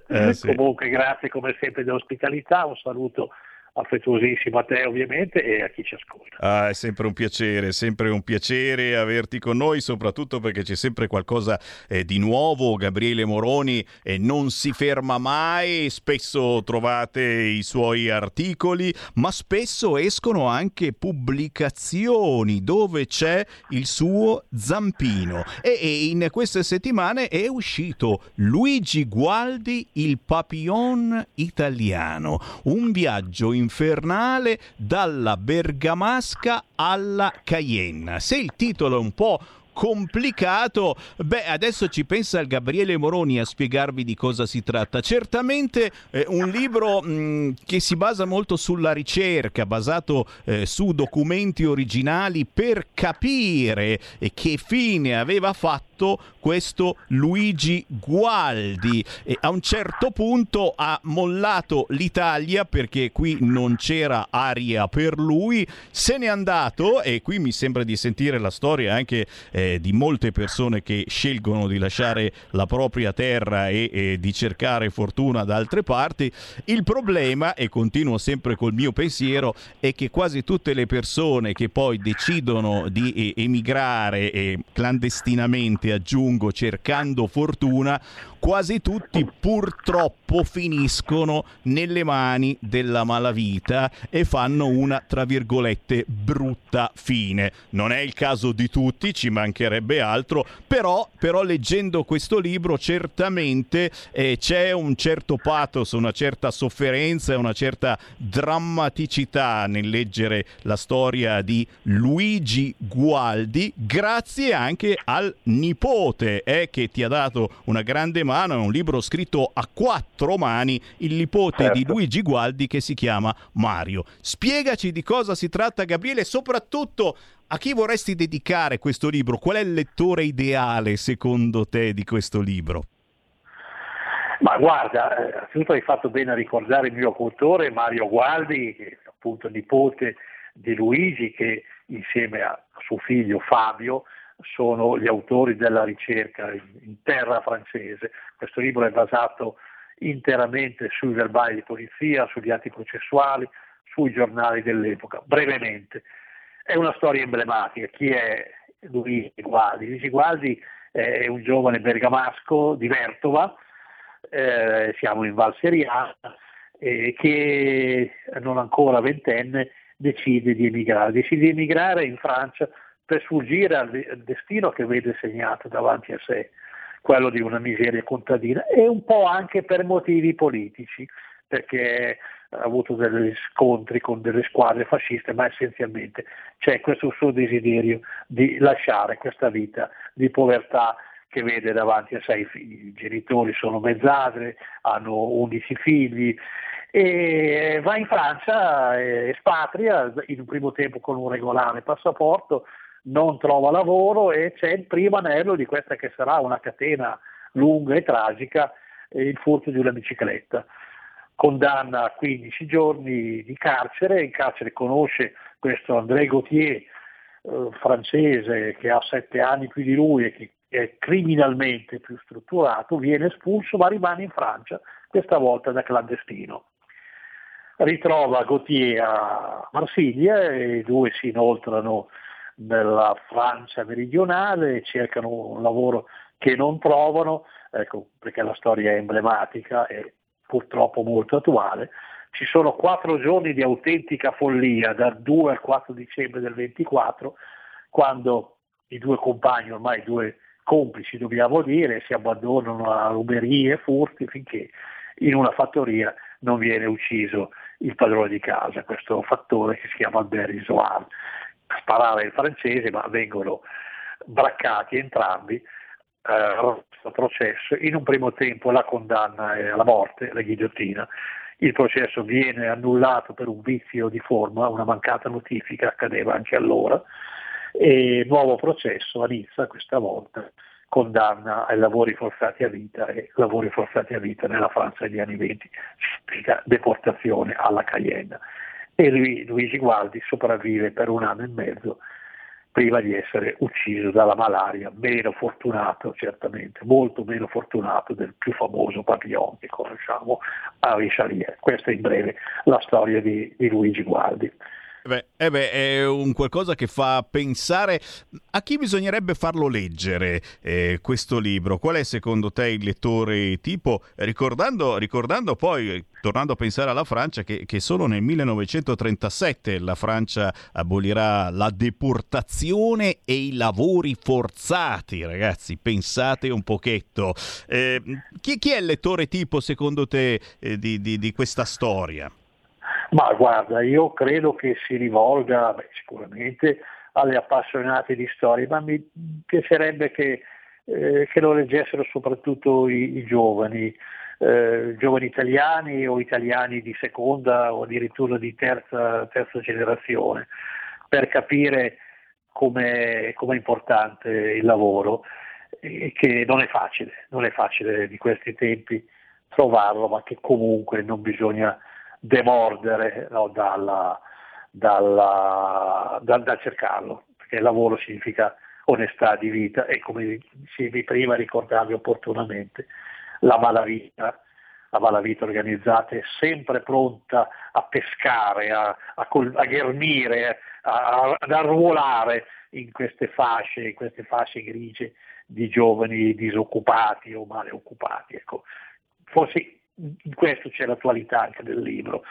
Eh, sì. Comunque grazie come sempre dell'ospitalità, un saluto affettuosissimo a te ovviamente e a chi ci ascolta. Ah, è sempre un piacere, sempre un piacere averti con noi, soprattutto perché c'è sempre qualcosa eh, di nuovo. Gabriele Moroni eh, non si ferma mai, spesso trovate i suoi articoli, ma spesso escono anche pubblicazioni dove c'è il suo zampino. E, e in queste settimane è uscito Luigi Gualdi, il papillon italiano, un viaggio in infernale dalla bergamasca alla Cayenne. Se il titolo è un po' complicato. Beh, adesso ci pensa il Gabriele Moroni a spiegarvi di cosa si tratta. Certamente eh, un libro mh, mm, che si basa molto sulla ricerca, basato eh, su documenti originali per capire eh, che fine aveva fatto fatto questo Luigi Gualdi e a un certo punto ha mollato l'Italia perché qui non c'era aria per lui, se n'è andato e qui mi sembra di sentire la storia anche eh, di molte persone che scelgono di lasciare la propria terra e, e di cercare fortuna da altre parti. Il problema, e continuo sempre col mio pensiero, è che quasi tutte le persone che poi decidono di emigrare eh, clandestinamente aggiungo, cercando fortuna, quasi tutti purtroppo finiscono nelle mani della malavita e fanno una, tra virgolette, brutta fine. Non è il caso di tutti, ci mancherebbe altro, però, però leggendo questo libro certamente eh, c'è un certo pathos, una certa sofferenza una certa drammaticità nel leggere la storia di Luigi Gualdi, grazie anche al nipote eh, che ti ha dato una grande mano è un libro scritto a quattro mani, il nipote certo. di Luigi Gualdi che si chiama Mario. Spiegaci di cosa si tratta Gabriele e soprattutto a chi vorresti dedicare questo libro? Qual è il lettore ideale secondo te di questo libro? Ma guarda, eh, innanzitutto hai fatto bene a ricordare il mio autore Mario Gualdi, che è appunto nipote di Luigi, che insieme a suo figlio Fabio sono gli autori della ricerca in terra francese. Questo libro è basato interamente sui verbali di polizia, sugli atti processuali, sui giornali dell'epoca. Brevemente, è una storia emblematica. Chi è Luigi Gualdi? Luigi Gualdi è un giovane bergamasco di Vertova, eh, siamo in Val Seriana, eh, che non ancora ventenne decide di emigrare. Decide di emigrare in Francia per sfuggire al destino che vede segnato davanti a sé, quello di una miseria contadina, e un po' anche per motivi politici. perché ha avuto degli scontri con delle squadre fasciste, ma essenzialmente c'è questo suo desiderio di lasciare questa vita di povertà che vede davanti a sé i genitori sono mezzadre, hanno 11 figli e va in Francia, espatria in un primo tempo con un regolare passaporto, non trova lavoro e c'è il primo anello di questa che sarà una catena lunga e tragica, il furto di una bicicletta. Condanna a 15 giorni di carcere, in carcere conosce questo André Gauthier, eh, francese, che ha sette anni più di lui e che è criminalmente più strutturato, viene espulso ma rimane in Francia, questa volta da clandestino. Ritrova Gauthier a Marsiglia e i due si inoltrano nella Francia meridionale, cercano un lavoro che non trovano, ecco, perché la storia è emblematica e purtroppo molto attuale. Ci sono quattro giorni di autentica follia, dal 2 al 4 dicembre del 24, quando i due compagni, ormai due complici dobbiamo dire, si abbandonano a ruberie e furti finché in una fattoria non viene ucciso il padrone di casa, questo fattore che si chiama Albert Isoard sparava il francese, ma vengono braccati entrambi, eh, processo. In un primo tempo la condanna è alla morte, la ghigliottina. Il processo viene annullato per un vizio di forma, una mancata notifica, accadeva anche allora, e nuovo processo a Nizza questa volta condanna ai lavori forzati a vita e lavori forzati a vita nella Francia degli anni 20 significa deportazione alla Cayenne e lui, Luigi Gualdi sopravvive per un anno e mezzo prima di essere ucciso dalla malaria, meno fortunato certamente, molto meno fortunato del più famoso Papillon che conosciamo, Henri Charlier. Questa è in breve la storia di, di Luigi Gualdi. Beh, eh beh, è un qualcosa che fa pensare a chi bisognerebbe farlo leggere eh, questo libro. Qual è secondo te il lettore tipo? Ricordando, ricordando poi, tornando a pensare alla Francia, che, che, solo nel 1937 la Francia abolirà la deportazione e i lavori forzati, ragazzi, pensate un pochetto. Eh, chi, chi, è il lettore tipo secondo te eh, di, di, di questa storia? Ma guarda, io credo che si rivolga beh, sicuramente alle appassionate di storia, ma mi piacerebbe che, eh, che lo leggessero soprattutto i, i giovani, eh, giovani italiani o italiani di seconda o addirittura di terza, terza generazione, per capire come è importante il lavoro e che non è facile, non è facile di questi tempi trovarlo, ma che comunque non bisogna demordere no, dalla, dalla, da, da, cercarlo, perché lavoro significa onestà di vita e come dicevi prima, ricordavi opportunamente, la malavita, la malavita organizzata è sempre pronta a pescare, a, a, a ghermire, a, ad arruolare in queste fasce, in queste fasce grigie di giovani disoccupati o male occupati. Ecco. Forse in questo c'è l'attualità anche del libro.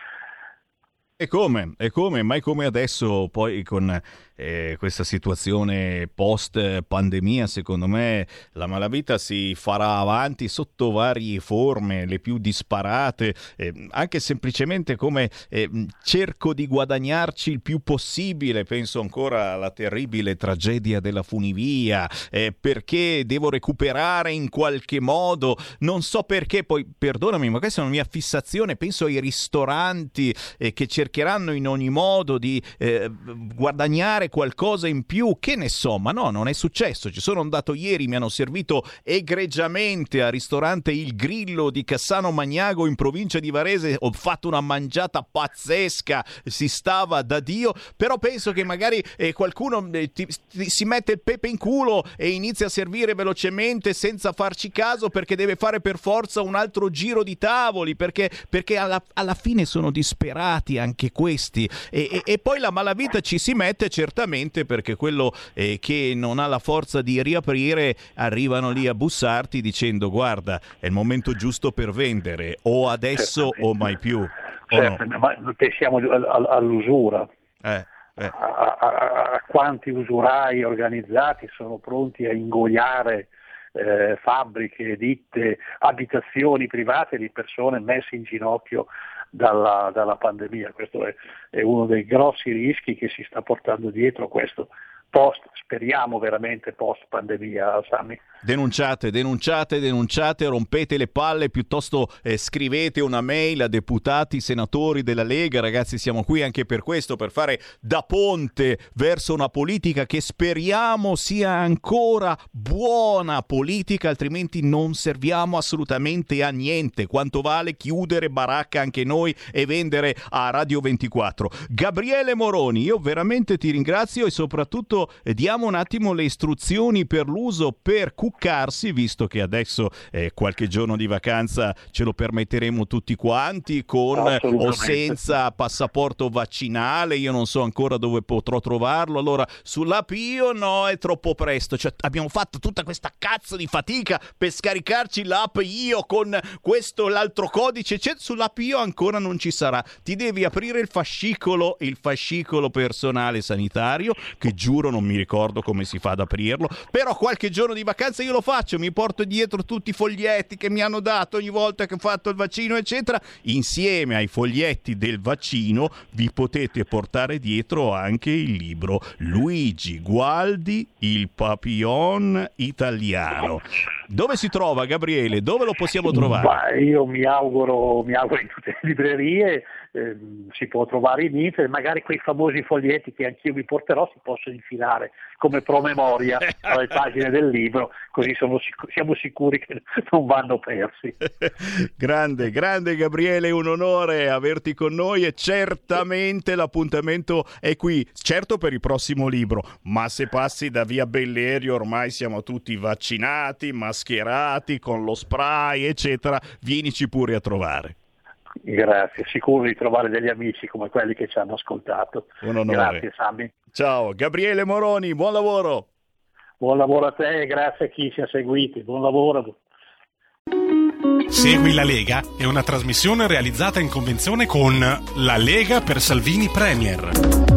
E come? E come? Mai come adesso, poi con eh, questa situazione post pandemia, secondo me la malavita si farà avanti sotto varie forme, le più disparate, eh, anche semplicemente come eh, cerco di guadagnarci il più possibile, penso ancora alla terribile tragedia della funivia, eh, perché devo recuperare in qualche modo, non so perché, poi perdonami, ma questa è una mia fissazione, penso ai ristoranti eh, che cercheranno in ogni modo di eh, guadagnare qualcosa in più, che ne so, ma no, non è successo. Ci sono andato ieri, mi hanno servito egregiamente al ristorante Il Grillo di Cassano Magnago in provincia di Varese, ho fatto una mangiata pazzesca, si stava da Dio, però penso che magari eh, qualcuno eh, ti, ti, si mette il pepe in culo e inizia a servire velocemente senza farci caso perché deve fare per forza un altro giro di tavoli, perché, perché alla, alla fine sono disperati anche questi. E, e, e poi la malavita ci si mette certamente giustamente perché quello eh, che non ha la forza di riaprire arrivano lì a bussarti dicendo guarda è il momento giusto per vendere o adesso o mai più. Certo, no? ma pensiamo all'usura. Eh. Eh. A, a, a, quanti usurai organizzati sono pronti a ingoiare eh, fabbriche, ditte, abitazioni private di persone messe in ginocchio dalla, dalla pandemia. Questo è, è, uno dei grossi rischi che si sta portando dietro questo post, speriamo veramente post pandemia, Sammy. Denunciate, denunciate, denunciate, rompete le palle, piuttosto eh, scrivete una mail a deputati, senatori della Lega, ragazzi siamo qui anche per questo, per fare da ponte verso una politica che speriamo sia ancora buona politica, altrimenti non serviamo assolutamente a niente. Quanto vale chiudere baracca anche noi e vendere a Radio 24? Gabriele Moroni, io veramente ti ringrazio e soprattutto eh, diamo un attimo le istruzioni per l'uso per cuccarsi, visto che adesso eh, qualche giorno di vacanza ce lo permetteremo tutti quanti, con o senza passaporto vaccinale, io non so ancora dove potrò trovarlo, allora sull'app io no, è troppo presto, cioè, abbiamo fatto tutta questa cazzo di fatica per scaricarci l'app io con questo, l'altro codice, cioè, sull'app io ancora non ci sarà, ti devi aprire il fascicolo, il fascicolo personale sanitario, che giuro non mi ricordo come si fa ad aprirlo, però qualche giorno di vacanza io lo faccio, mi porto dietro tutti i foglietti che mi hanno dato ogni volta che ho fatto il vaccino, eccetera. Insieme ai foglietti del vaccino vi potete portare dietro anche il libro Luigi Gualdi, il papillon italiano. Dove si trova Gabriele? Dove lo possiamo trovare? Bah, io mi auguro, mi auguro in tutte le librerie, eh, si può trovare in internet, magari quei famosi foglietti che anch'io mi porterò si possono infilare come promemoria alle pagine del libro, così sic- siamo sicuri che non vanno persi. grande, grande Gabriele, un onore averti con noi e certamente l'appuntamento è qui, certo per il prossimo libro, ma se passi da via Bellerio ormai siamo tutti vaccinati, mascherati, con lo spray, eccetera, vienici pure a trovare. Grazie, sicuro di trovare degli amici come quelli che ci hanno ascoltato. Un onore. Grazie Sammy. Ciao, Gabriele Moroni, buon lavoro. Buon lavoro a te e grazie a chi ci ha seguiti. Buon lavoro. Segui la Lega è una trasmissione realizzata in convenzione con La Lega per Salvini Premier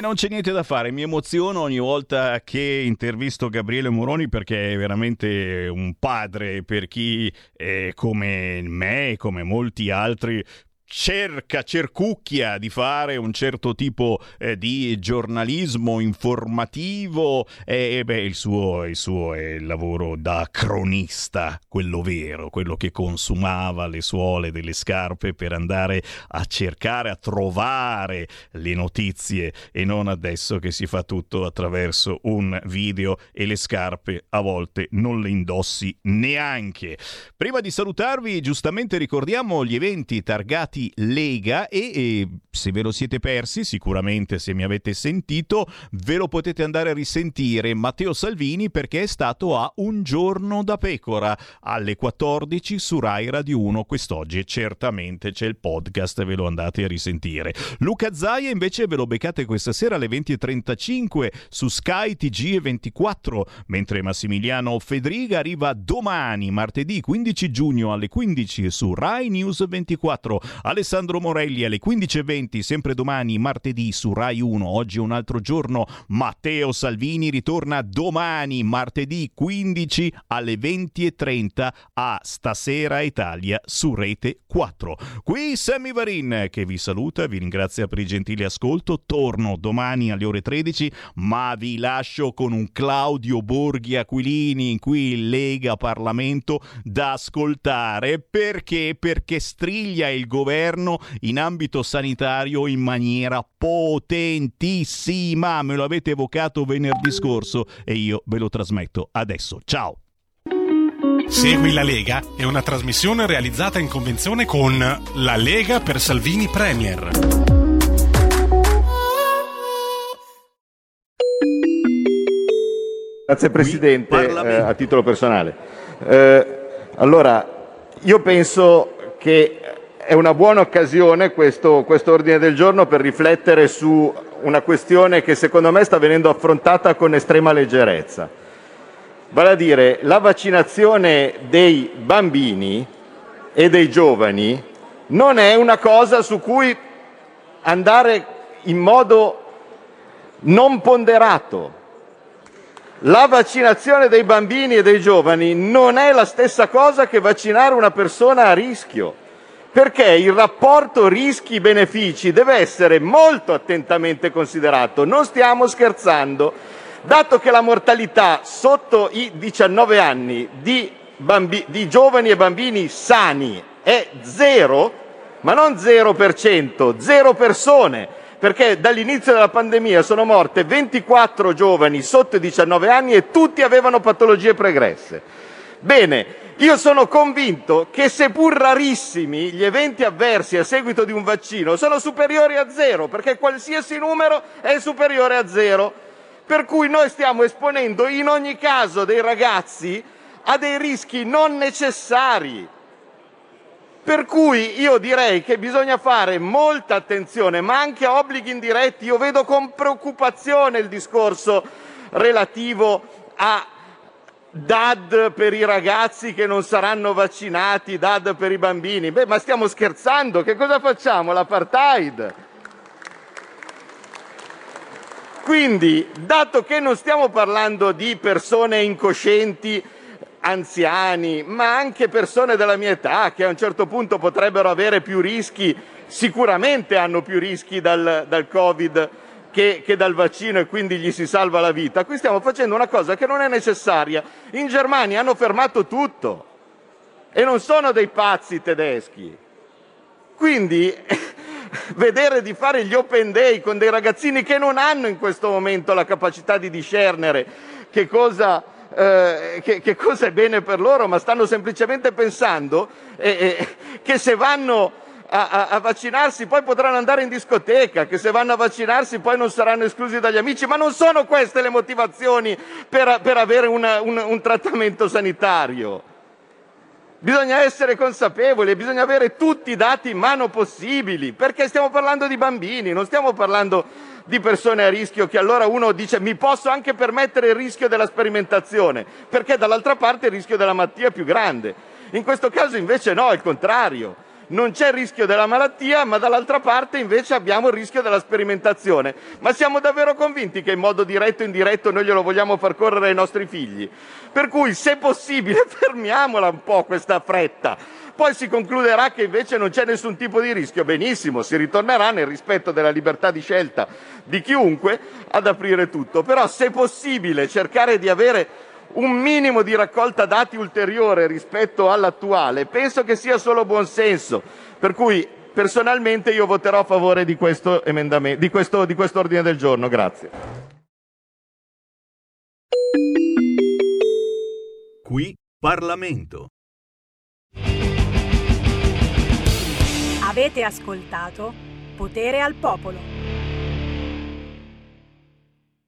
non c'è niente da fare, mi emoziono ogni volta che intervisto Gabriele Moroni perché è veramente un padre per chi è come me, come molti altri cerca, cercucchia di fare un certo tipo eh, di giornalismo informativo e, beh, il suo, il suo è il lavoro da cronista, quello vero, quello che consumava le suole delle scarpe per andare a cercare, a trovare le notizie e non adesso che si fa tutto attraverso un video e le scarpe a volte non le indossi neanche. Prima di salutarvi, giustamente ricordiamo gli eventi targati Uniti Lega e, e, se ve lo siete persi, sicuramente se mi avete sentito, ve lo potete andare a risentire Matteo Salvini perché è stato a Un giorno da pecora alle 14 su Rai Radio 1 quest'oggi e certamente c'è il podcast, ve lo andate a risentire. Luca Zaia invece ve lo beccate questa sera alle 20.35 su Sky TG24, mentre Massimiliano Fedriga arriva domani, martedì 15 giugno alle 15 su Rai News 24. Alessandro Morelli alle 15.20, sempre domani, martedì su Rai 1. Oggi è un altro giorno. Matteo Salvini ritorna domani, martedì 15 alle 20.30 a Stasera Italia su Rete 4. Qui Sammy Varin che vi saluta, vi ringrazia per il gentile ascolto. Torno domani alle ore 13, ma vi lascio con un Claudio Borghi Aquilini in cui Lega Parlamento da ascoltare. Perché? Perché striglia il governo governo in ambito sanitario in maniera potentissima. Me lo avete evocato venerdì scorso e io ve lo trasmetto adesso. Ciao! Segui la Lega è una trasmissione realizzata in convenzione con La Lega per Salvini Premier. Grazie Presidente, eh, a titolo personale. Eh, allora, io penso che è una buona occasione questo, questo ordine del giorno per riflettere su una questione che secondo me sta venendo affrontata con estrema leggerezza. Vale a dire, la vaccinazione dei bambini e dei giovani non è una cosa su cui andare in modo non ponderato. La vaccinazione dei bambini e dei giovani non è la stessa cosa che vaccinare una persona a rischio, perché il rapporto rischi-benefici deve essere molto attentamente considerato. Non stiamo scherzando. Dato che la mortalità sotto i 19 anni di, bambi- di giovani e bambini sani è zero, ma non 0%, zero persone, perché dall'inizio della pandemia sono morte 24 giovani sotto i 19 anni e tutti avevano patologie pregresse. Bene, io sono convinto che seppur rarissimi gli eventi avversi a seguito di un vaccino sono superiori a zero, perché qualsiasi numero è superiore a zero. Per cui noi stiamo esponendo in ogni caso dei ragazzi a dei rischi non necessari. Per cui io direi che bisogna fare molta attenzione, ma anche a obblighi indiretti. Io vedo con preoccupazione il discorso relativo a DAD per i ragazzi che non saranno vaccinati, DAD per i bambini. Beh, ma stiamo scherzando? Che cosa facciamo? L'apartheid? Quindi, dato che non stiamo parlando di persone incoscienti, anziani, ma anche persone della mia età che a un certo punto potrebbero avere più rischi, sicuramente hanno più rischi dal, dal Covid che, che, dal vaccino e quindi gli si salva la vita. Qui stiamo facendo una cosa che non è necessaria. In Germania hanno fermato tutto e non sono dei pazzi tedeschi. Quindi vedere di fare gli open day con dei ragazzini che non hanno in questo momento la capacità di discernere che cosa, eh, che, che cosa è bene per loro, ma stanno semplicemente pensando eh, eh, che se vanno a, a, vaccinarsi poi potranno andare in discoteca, che se vanno a vaccinarsi poi non saranno esclusi dagli amici, ma non sono queste le motivazioni per, per avere una, un, un trattamento sanitario. Bisogna essere consapevoli, bisogna avere tutti i dati in mano possibili, perché stiamo parlando di bambini, non stiamo parlando di persone a rischio che allora uno dice mi posso anche permettere il rischio della sperimentazione, perché dall'altra parte il rischio della malattia è più grande. In questo caso invece no, è il contrario non c'è il rischio della malattia, ma dall'altra parte invece abbiamo il rischio della sperimentazione. Ma siamo davvero convinti che in modo diretto o indiretto noi glielo vogliamo far correre ai nostri figli? Per cui, se possibile, fermiamola un po' questa fretta. Poi si concluderà che invece non c'è nessun tipo di rischio. Benissimo, si ritornerà nel rispetto della libertà di scelta di chiunque ad aprire tutto. Però, se possibile, cercare di avere un minimo di raccolta dati ulteriore rispetto all'attuale, penso che sia solo buonsenso. Per cui personalmente io voterò a favore di questo, di questo, di questo ordine del giorno. Grazie. Qui Parlamento. Avete ascoltato Potere al Popolo.